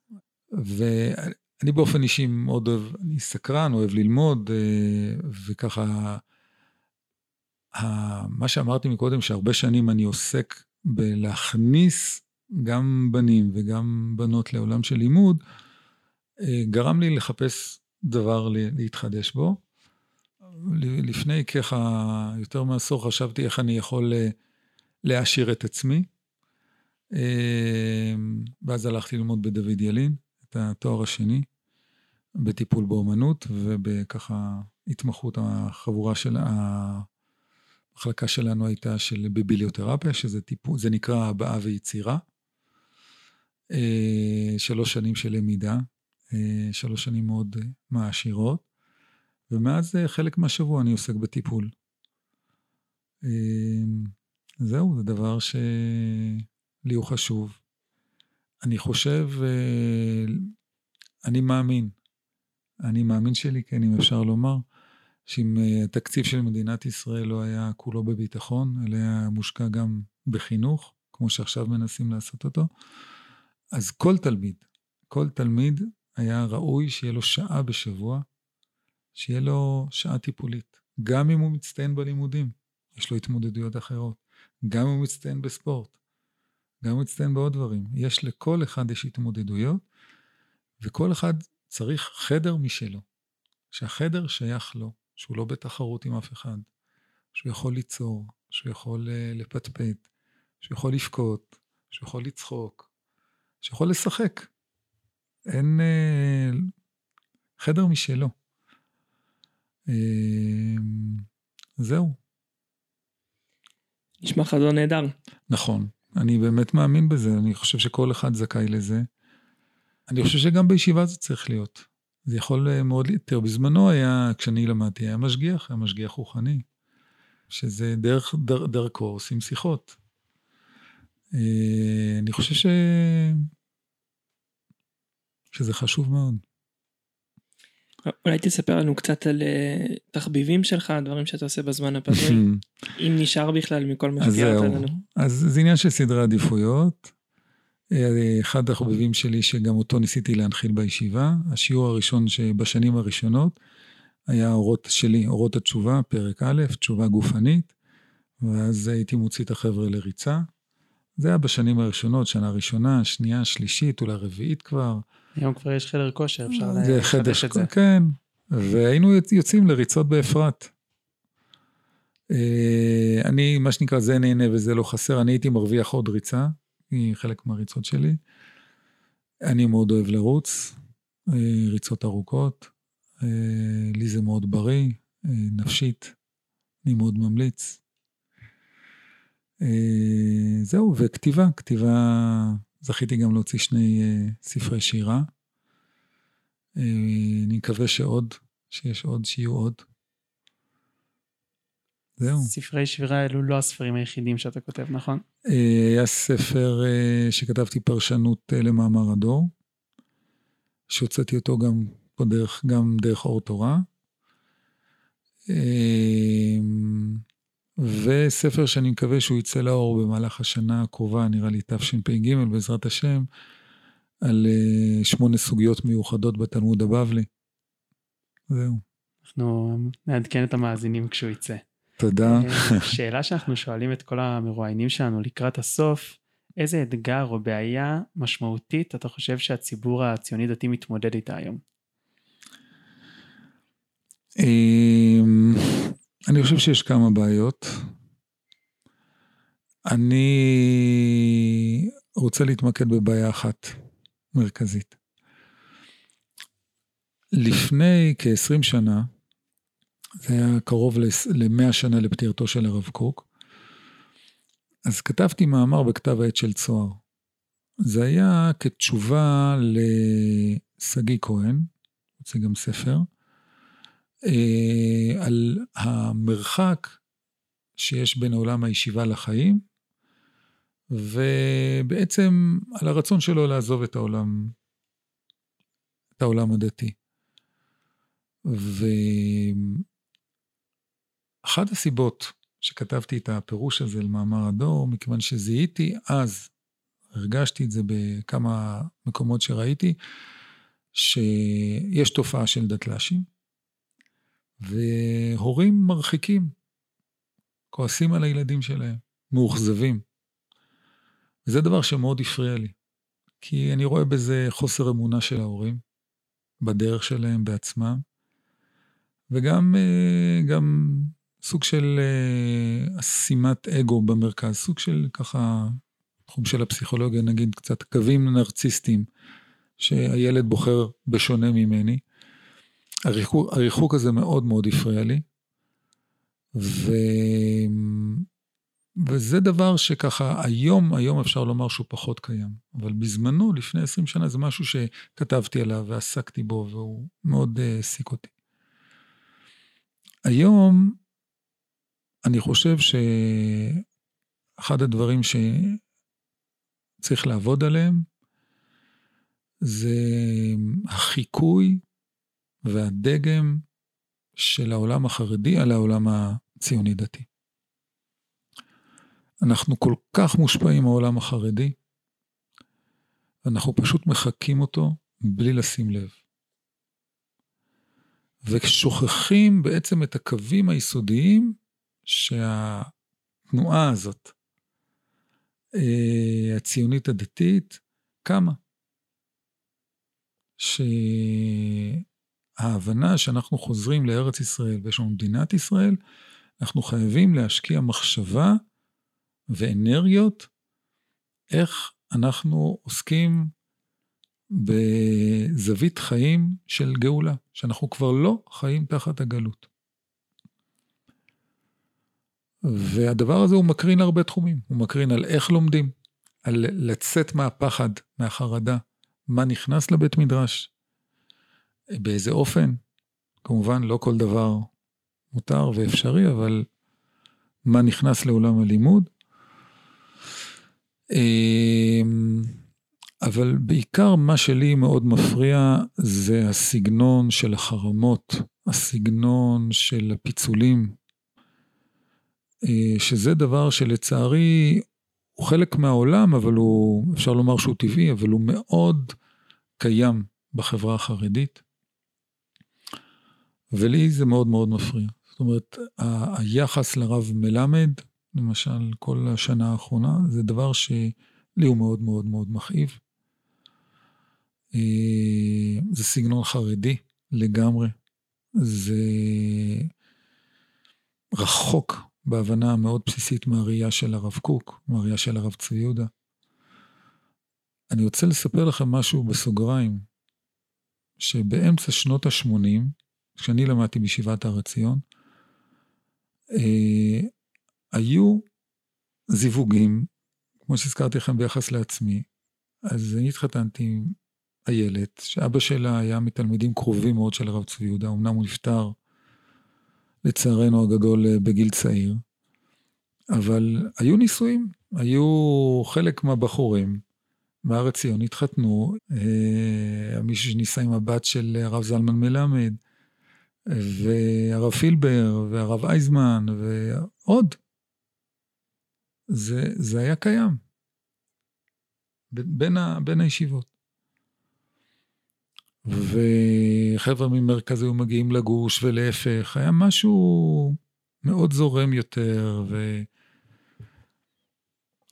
ואני באופן אישי מאוד אוהב, אני סקרן, אוהב ללמוד, אה, וככה, מה שאמרתי מקודם, שהרבה שנים אני עוסק בלהכניס גם בנים וגם בנות לעולם של לימוד, אה, גרם לי לחפש דבר להתחדש בו. לפני ככה יותר מעשור חשבתי איך אני יכול אה, להעשיר את עצמי. ואז הלכתי ללמוד בדוד ילין, את התואר השני, בטיפול באומנות, ובככה התמחות החבורה של, המחלקה שלנו הייתה של בביליותרפיה, שזה טיפול, זה נקרא הבעה ויצירה. אה, שלוש שנים של למידה, אה, שלוש שנים מאוד מעשירות, ומאז אה, חלק מהשבוע אני עוסק בטיפול. זהו, זה דבר שלי הוא חשוב. אני חושב, אה, אני מאמין, אני מאמין שלי, כן, אם אפשר לומר, שאם אה, התקציב של מדינת ישראל לא היה כולו בביטחון, אלא היה מושקע גם בחינוך, כמו שעכשיו מנסים לעשות אותו, אז כל תלמיד, כל תלמיד היה ראוי שיהיה לו שעה בשבוע, שיהיה לו שעה טיפולית. גם אם הוא מצטיין בלימודים, יש לו התמודדויות אחרות. גם אם הוא מצטיין בספורט, גם מצטיין בעוד דברים. יש לכל אחד יש התמודדויות, וכל אחד צריך חדר משלו. שהחדר שייך לו, שהוא לא בתחרות עם אף אחד, שהוא יכול ליצור, שהוא יכול אה, לפטפט, שהוא יכול לבכות, שהוא יכול לצחוק, שיכול לשחק. אין אה, חדר משלו. אה, זהו, נשמע חזון נהדר. נכון. אני באמת מאמין בזה, אני חושב שכל אחד זכאי לזה. אני חושב שגם בישיבה זה צריך להיות. זה יכול אה, מאוד להתר. בזמנו היה, כשאני למדתי, היה משגיח, היה משגיח רוחני, שזה דרך, דר, דרכו עושים שיחות. אה, אני חושב ש... שזה חשוב מאוד. אולי תספר לנו קצת על אה, תחביבים שלך, דברים שאתה עושה בזמן הפנוי, אם נשאר בכלל מכל מה שתיארת. לנו. אז זה עניין של סדרי עדיפויות. אה, אחד החובבים שלי, שגם אותו ניסיתי להנחיל בישיבה, השיעור הראשון שבשנים הראשונות, היה אורות שלי, אורות התשובה, פרק א', תשובה גופנית, ואז הייתי מוציא את החבר'ה לריצה. זה היה בשנים הראשונות, שנה ראשונה, שנייה, שלישית, אולי רביעית כבר. היום כבר יש חדר כושר, אפשר חדר, לחדש את זה. כן. והיינו יוצאים לריצות באפרת. אה, אני, מה שנקרא, זה נהנה וזה לא חסר, אני הייתי מרוויח עוד ריצה, היא חלק מהריצות שלי. אני מאוד אוהב לרוץ, אה, ריצות ארוכות, אה, לי זה מאוד בריא, אה, נפשית, אני מאוד ממליץ. אה, זהו, וכתיבה, כתיבה, זכיתי גם להוציא שני אה, ספרי שירה. אה, אני מקווה שעוד, שיש עוד, שיהיו עוד. זהו. ספרי שבירה אלו לא הספרים היחידים שאתה כותב, נכון? אה, היה ספר שכתבתי פרשנות למאמר הדור, שהוצאתי אותו גם פה דרך, גם דרך אור תורה. וספר שאני מקווה שהוא יצא לאור במהלך השנה הקרובה, נראה לי תשפ"ג, בעזרת השם, על שמונה סוגיות מיוחדות בתלמוד הבבלי. זהו. אנחנו נעדכן את המאזינים כשהוא יצא. תודה. אה, שאלה שאנחנו שואלים את כל המרואיינים שלנו לקראת הסוף, איזה אתגר או בעיה משמעותית אתה חושב שהציבור הציוני דתי מתמודד איתה היום? אני חושב שיש כמה בעיות. אני רוצה להתמקד בבעיה אחת מרכזית. לפני כ-20 שנה, זה היה קרוב ל-100 שנה לפטירתו של הרב קוק. אז כתבתי מאמר בכתב העת של צוהר. זה היה כתשובה לשגיא כהן, הוציא גם ספר, על המרחק שיש בין עולם הישיבה לחיים, ובעצם על הרצון שלו לעזוב את העולם, את העולם הדתי. ו... אחת הסיבות שכתבתי את הפירוש הזה למאמר הדור, מכיוון שזיהיתי אז, הרגשתי את זה בכמה מקומות שראיתי, שיש תופעה של דתל"שים, והורים מרחיקים, כועסים על הילדים שלהם, מאוכזבים. וזה דבר שמאוד הפריע לי, כי אני רואה בזה חוסר אמונה של ההורים, בדרך שלהם בעצמם, וגם אה, גם סוג של אה, שימת אגו במרכז, סוג של ככה, תחום של הפסיכולוגיה נגיד, קצת קווים נרציסטיים, שהילד בוחר בשונה ממני. הריחוק, הריחוק הזה מאוד מאוד הפריע לי, ו... וזה דבר שככה, היום, היום אפשר לומר שהוא פחות קיים. אבל בזמנו, לפני 20 שנה, זה משהו שכתבתי עליו ועסקתי בו, והוא מאוד אה, העסיק uh, אותי. היום, אני חושב שאחד הדברים שצריך לעבוד עליהם זה החיקוי והדגם של העולם החרדי על העולם הציוני-דתי. אנחנו כל כך מושפעים מהעולם החרדי, ואנחנו פשוט מחקים אותו בלי לשים לב. ושוכחים בעצם את הקווים היסודיים שהתנועה הזאת, אה, הציונית הדתית, קמה. שההבנה שאנחנו חוזרים לארץ ישראל ויש לנו מדינת ישראל, אנחנו חייבים להשקיע מחשבה ואנרגיות איך אנחנו עוסקים בזווית חיים של גאולה, שאנחנו כבר לא חיים תחת הגלות. והדבר הזה הוא מקרין הרבה תחומים, הוא מקרין על איך לומדים, על לצאת מהפחד, מהחרדה, מה נכנס לבית מדרש, באיזה אופן. כמובן, לא כל דבר מותר ואפשרי, אבל מה נכנס לעולם הלימוד. אמ, אבל בעיקר מה שלי מאוד מפריע זה הסגנון של החרמות, הסגנון של הפיצולים, אה, שזה דבר שלצערי הוא חלק מהעולם, אבל הוא, אפשר לומר שהוא טבעי, אבל הוא מאוד קיים בחברה החרדית. ולי זה מאוד מאוד מפריע. זאת אומרת, ה- היחס לרב מלמד, למשל, כל השנה האחרונה, זה דבר שלי הוא מאוד מאוד מאוד מכאיב. אה, זה סגנון חרדי לגמרי. זה רחוק בהבנה המאוד בסיסית מהראייה של הרב קוק, מהראייה של הרב צבי יהודה. אני רוצה לספר לכם משהו בסוגריים, שבאמצע שנות ה-80, כשאני למדתי בישיבת הר עציון, אה, היו זיווגים, כמו שהזכרתי לכם ביחס לעצמי, אז אני התחתנתי עם איילת, שאבא שלה היה מתלמידים קרובים מאוד של הרב צבי יהודה, אמנם הוא נפטר לצערנו הגדול אה, בגיל צעיר. אבל היו נישואים, היו חלק מהבחורים. מהר ציון התחתנו, אה, מישהו שניסה עם הבת של הרב זלמן מלמד, והרב פילבר, והרב אייזמן, ועוד. זה, זה היה קיים. בין, ה, בין הישיבות. וחבר'ה ממרכז היו מגיעים לגוש ולהפך, היה משהו מאוד זורם יותר,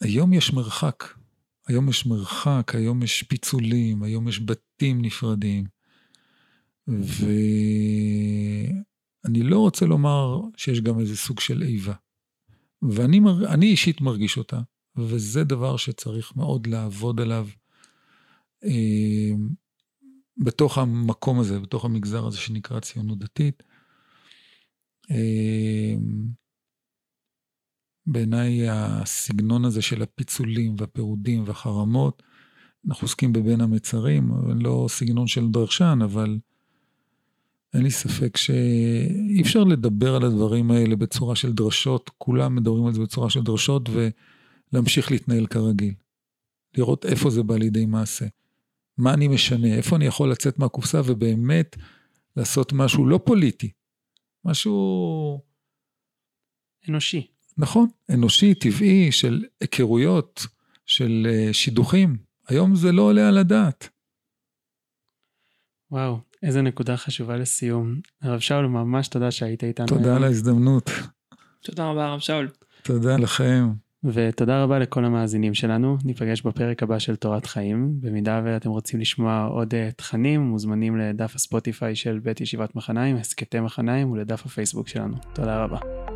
והיום יש מרחק. היום יש מרחק, היום יש פיצולים, היום יש בתים נפרדים. ואני לא רוצה לומר שיש גם איזה סוג של איבה. ואני מר... אישית מרגיש אותה, וזה דבר שצריך מאוד לעבוד עליו אה, בתוך המקום הזה, בתוך המגזר הזה שנקרא ציונות דתית. אה, בעיניי הסגנון הזה של הפיצולים והפירודים והחרמות, אנחנו עוסקים בבין המצרים, לא סגנון של דרשן, אבל אין לי ספק שאי אפשר לדבר על הדברים האלה בצורה של דרשות, כולם מדברים על זה בצורה של דרשות, ולהמשיך להתנהל כרגיל. לראות איפה זה בא לידי מעשה. מה אני משנה, איפה אני יכול לצאת מהקופסה ובאמת לעשות משהו לא פוליטי, משהו... אנושי. נכון, אנושי, טבעי, של היכרויות, של אה, שידוכים. היום זה לא עולה על הדעת. וואו, איזה נקודה חשובה לסיום. הרב שאול, ממש תודה שהיית איתנו. תודה על ההזדמנות. תודה רבה, הרב שאול. תודה לכם. ותודה רבה לכל המאזינים שלנו. ניפגש בפרק הבא של תורת חיים. במידה ואתם רוצים לשמוע עוד אה, תכנים, מוזמנים לדף הספוטיפיי של בית ישיבת מחניים, הסכתי מחניים, ולדף הפייסבוק שלנו. תודה רבה.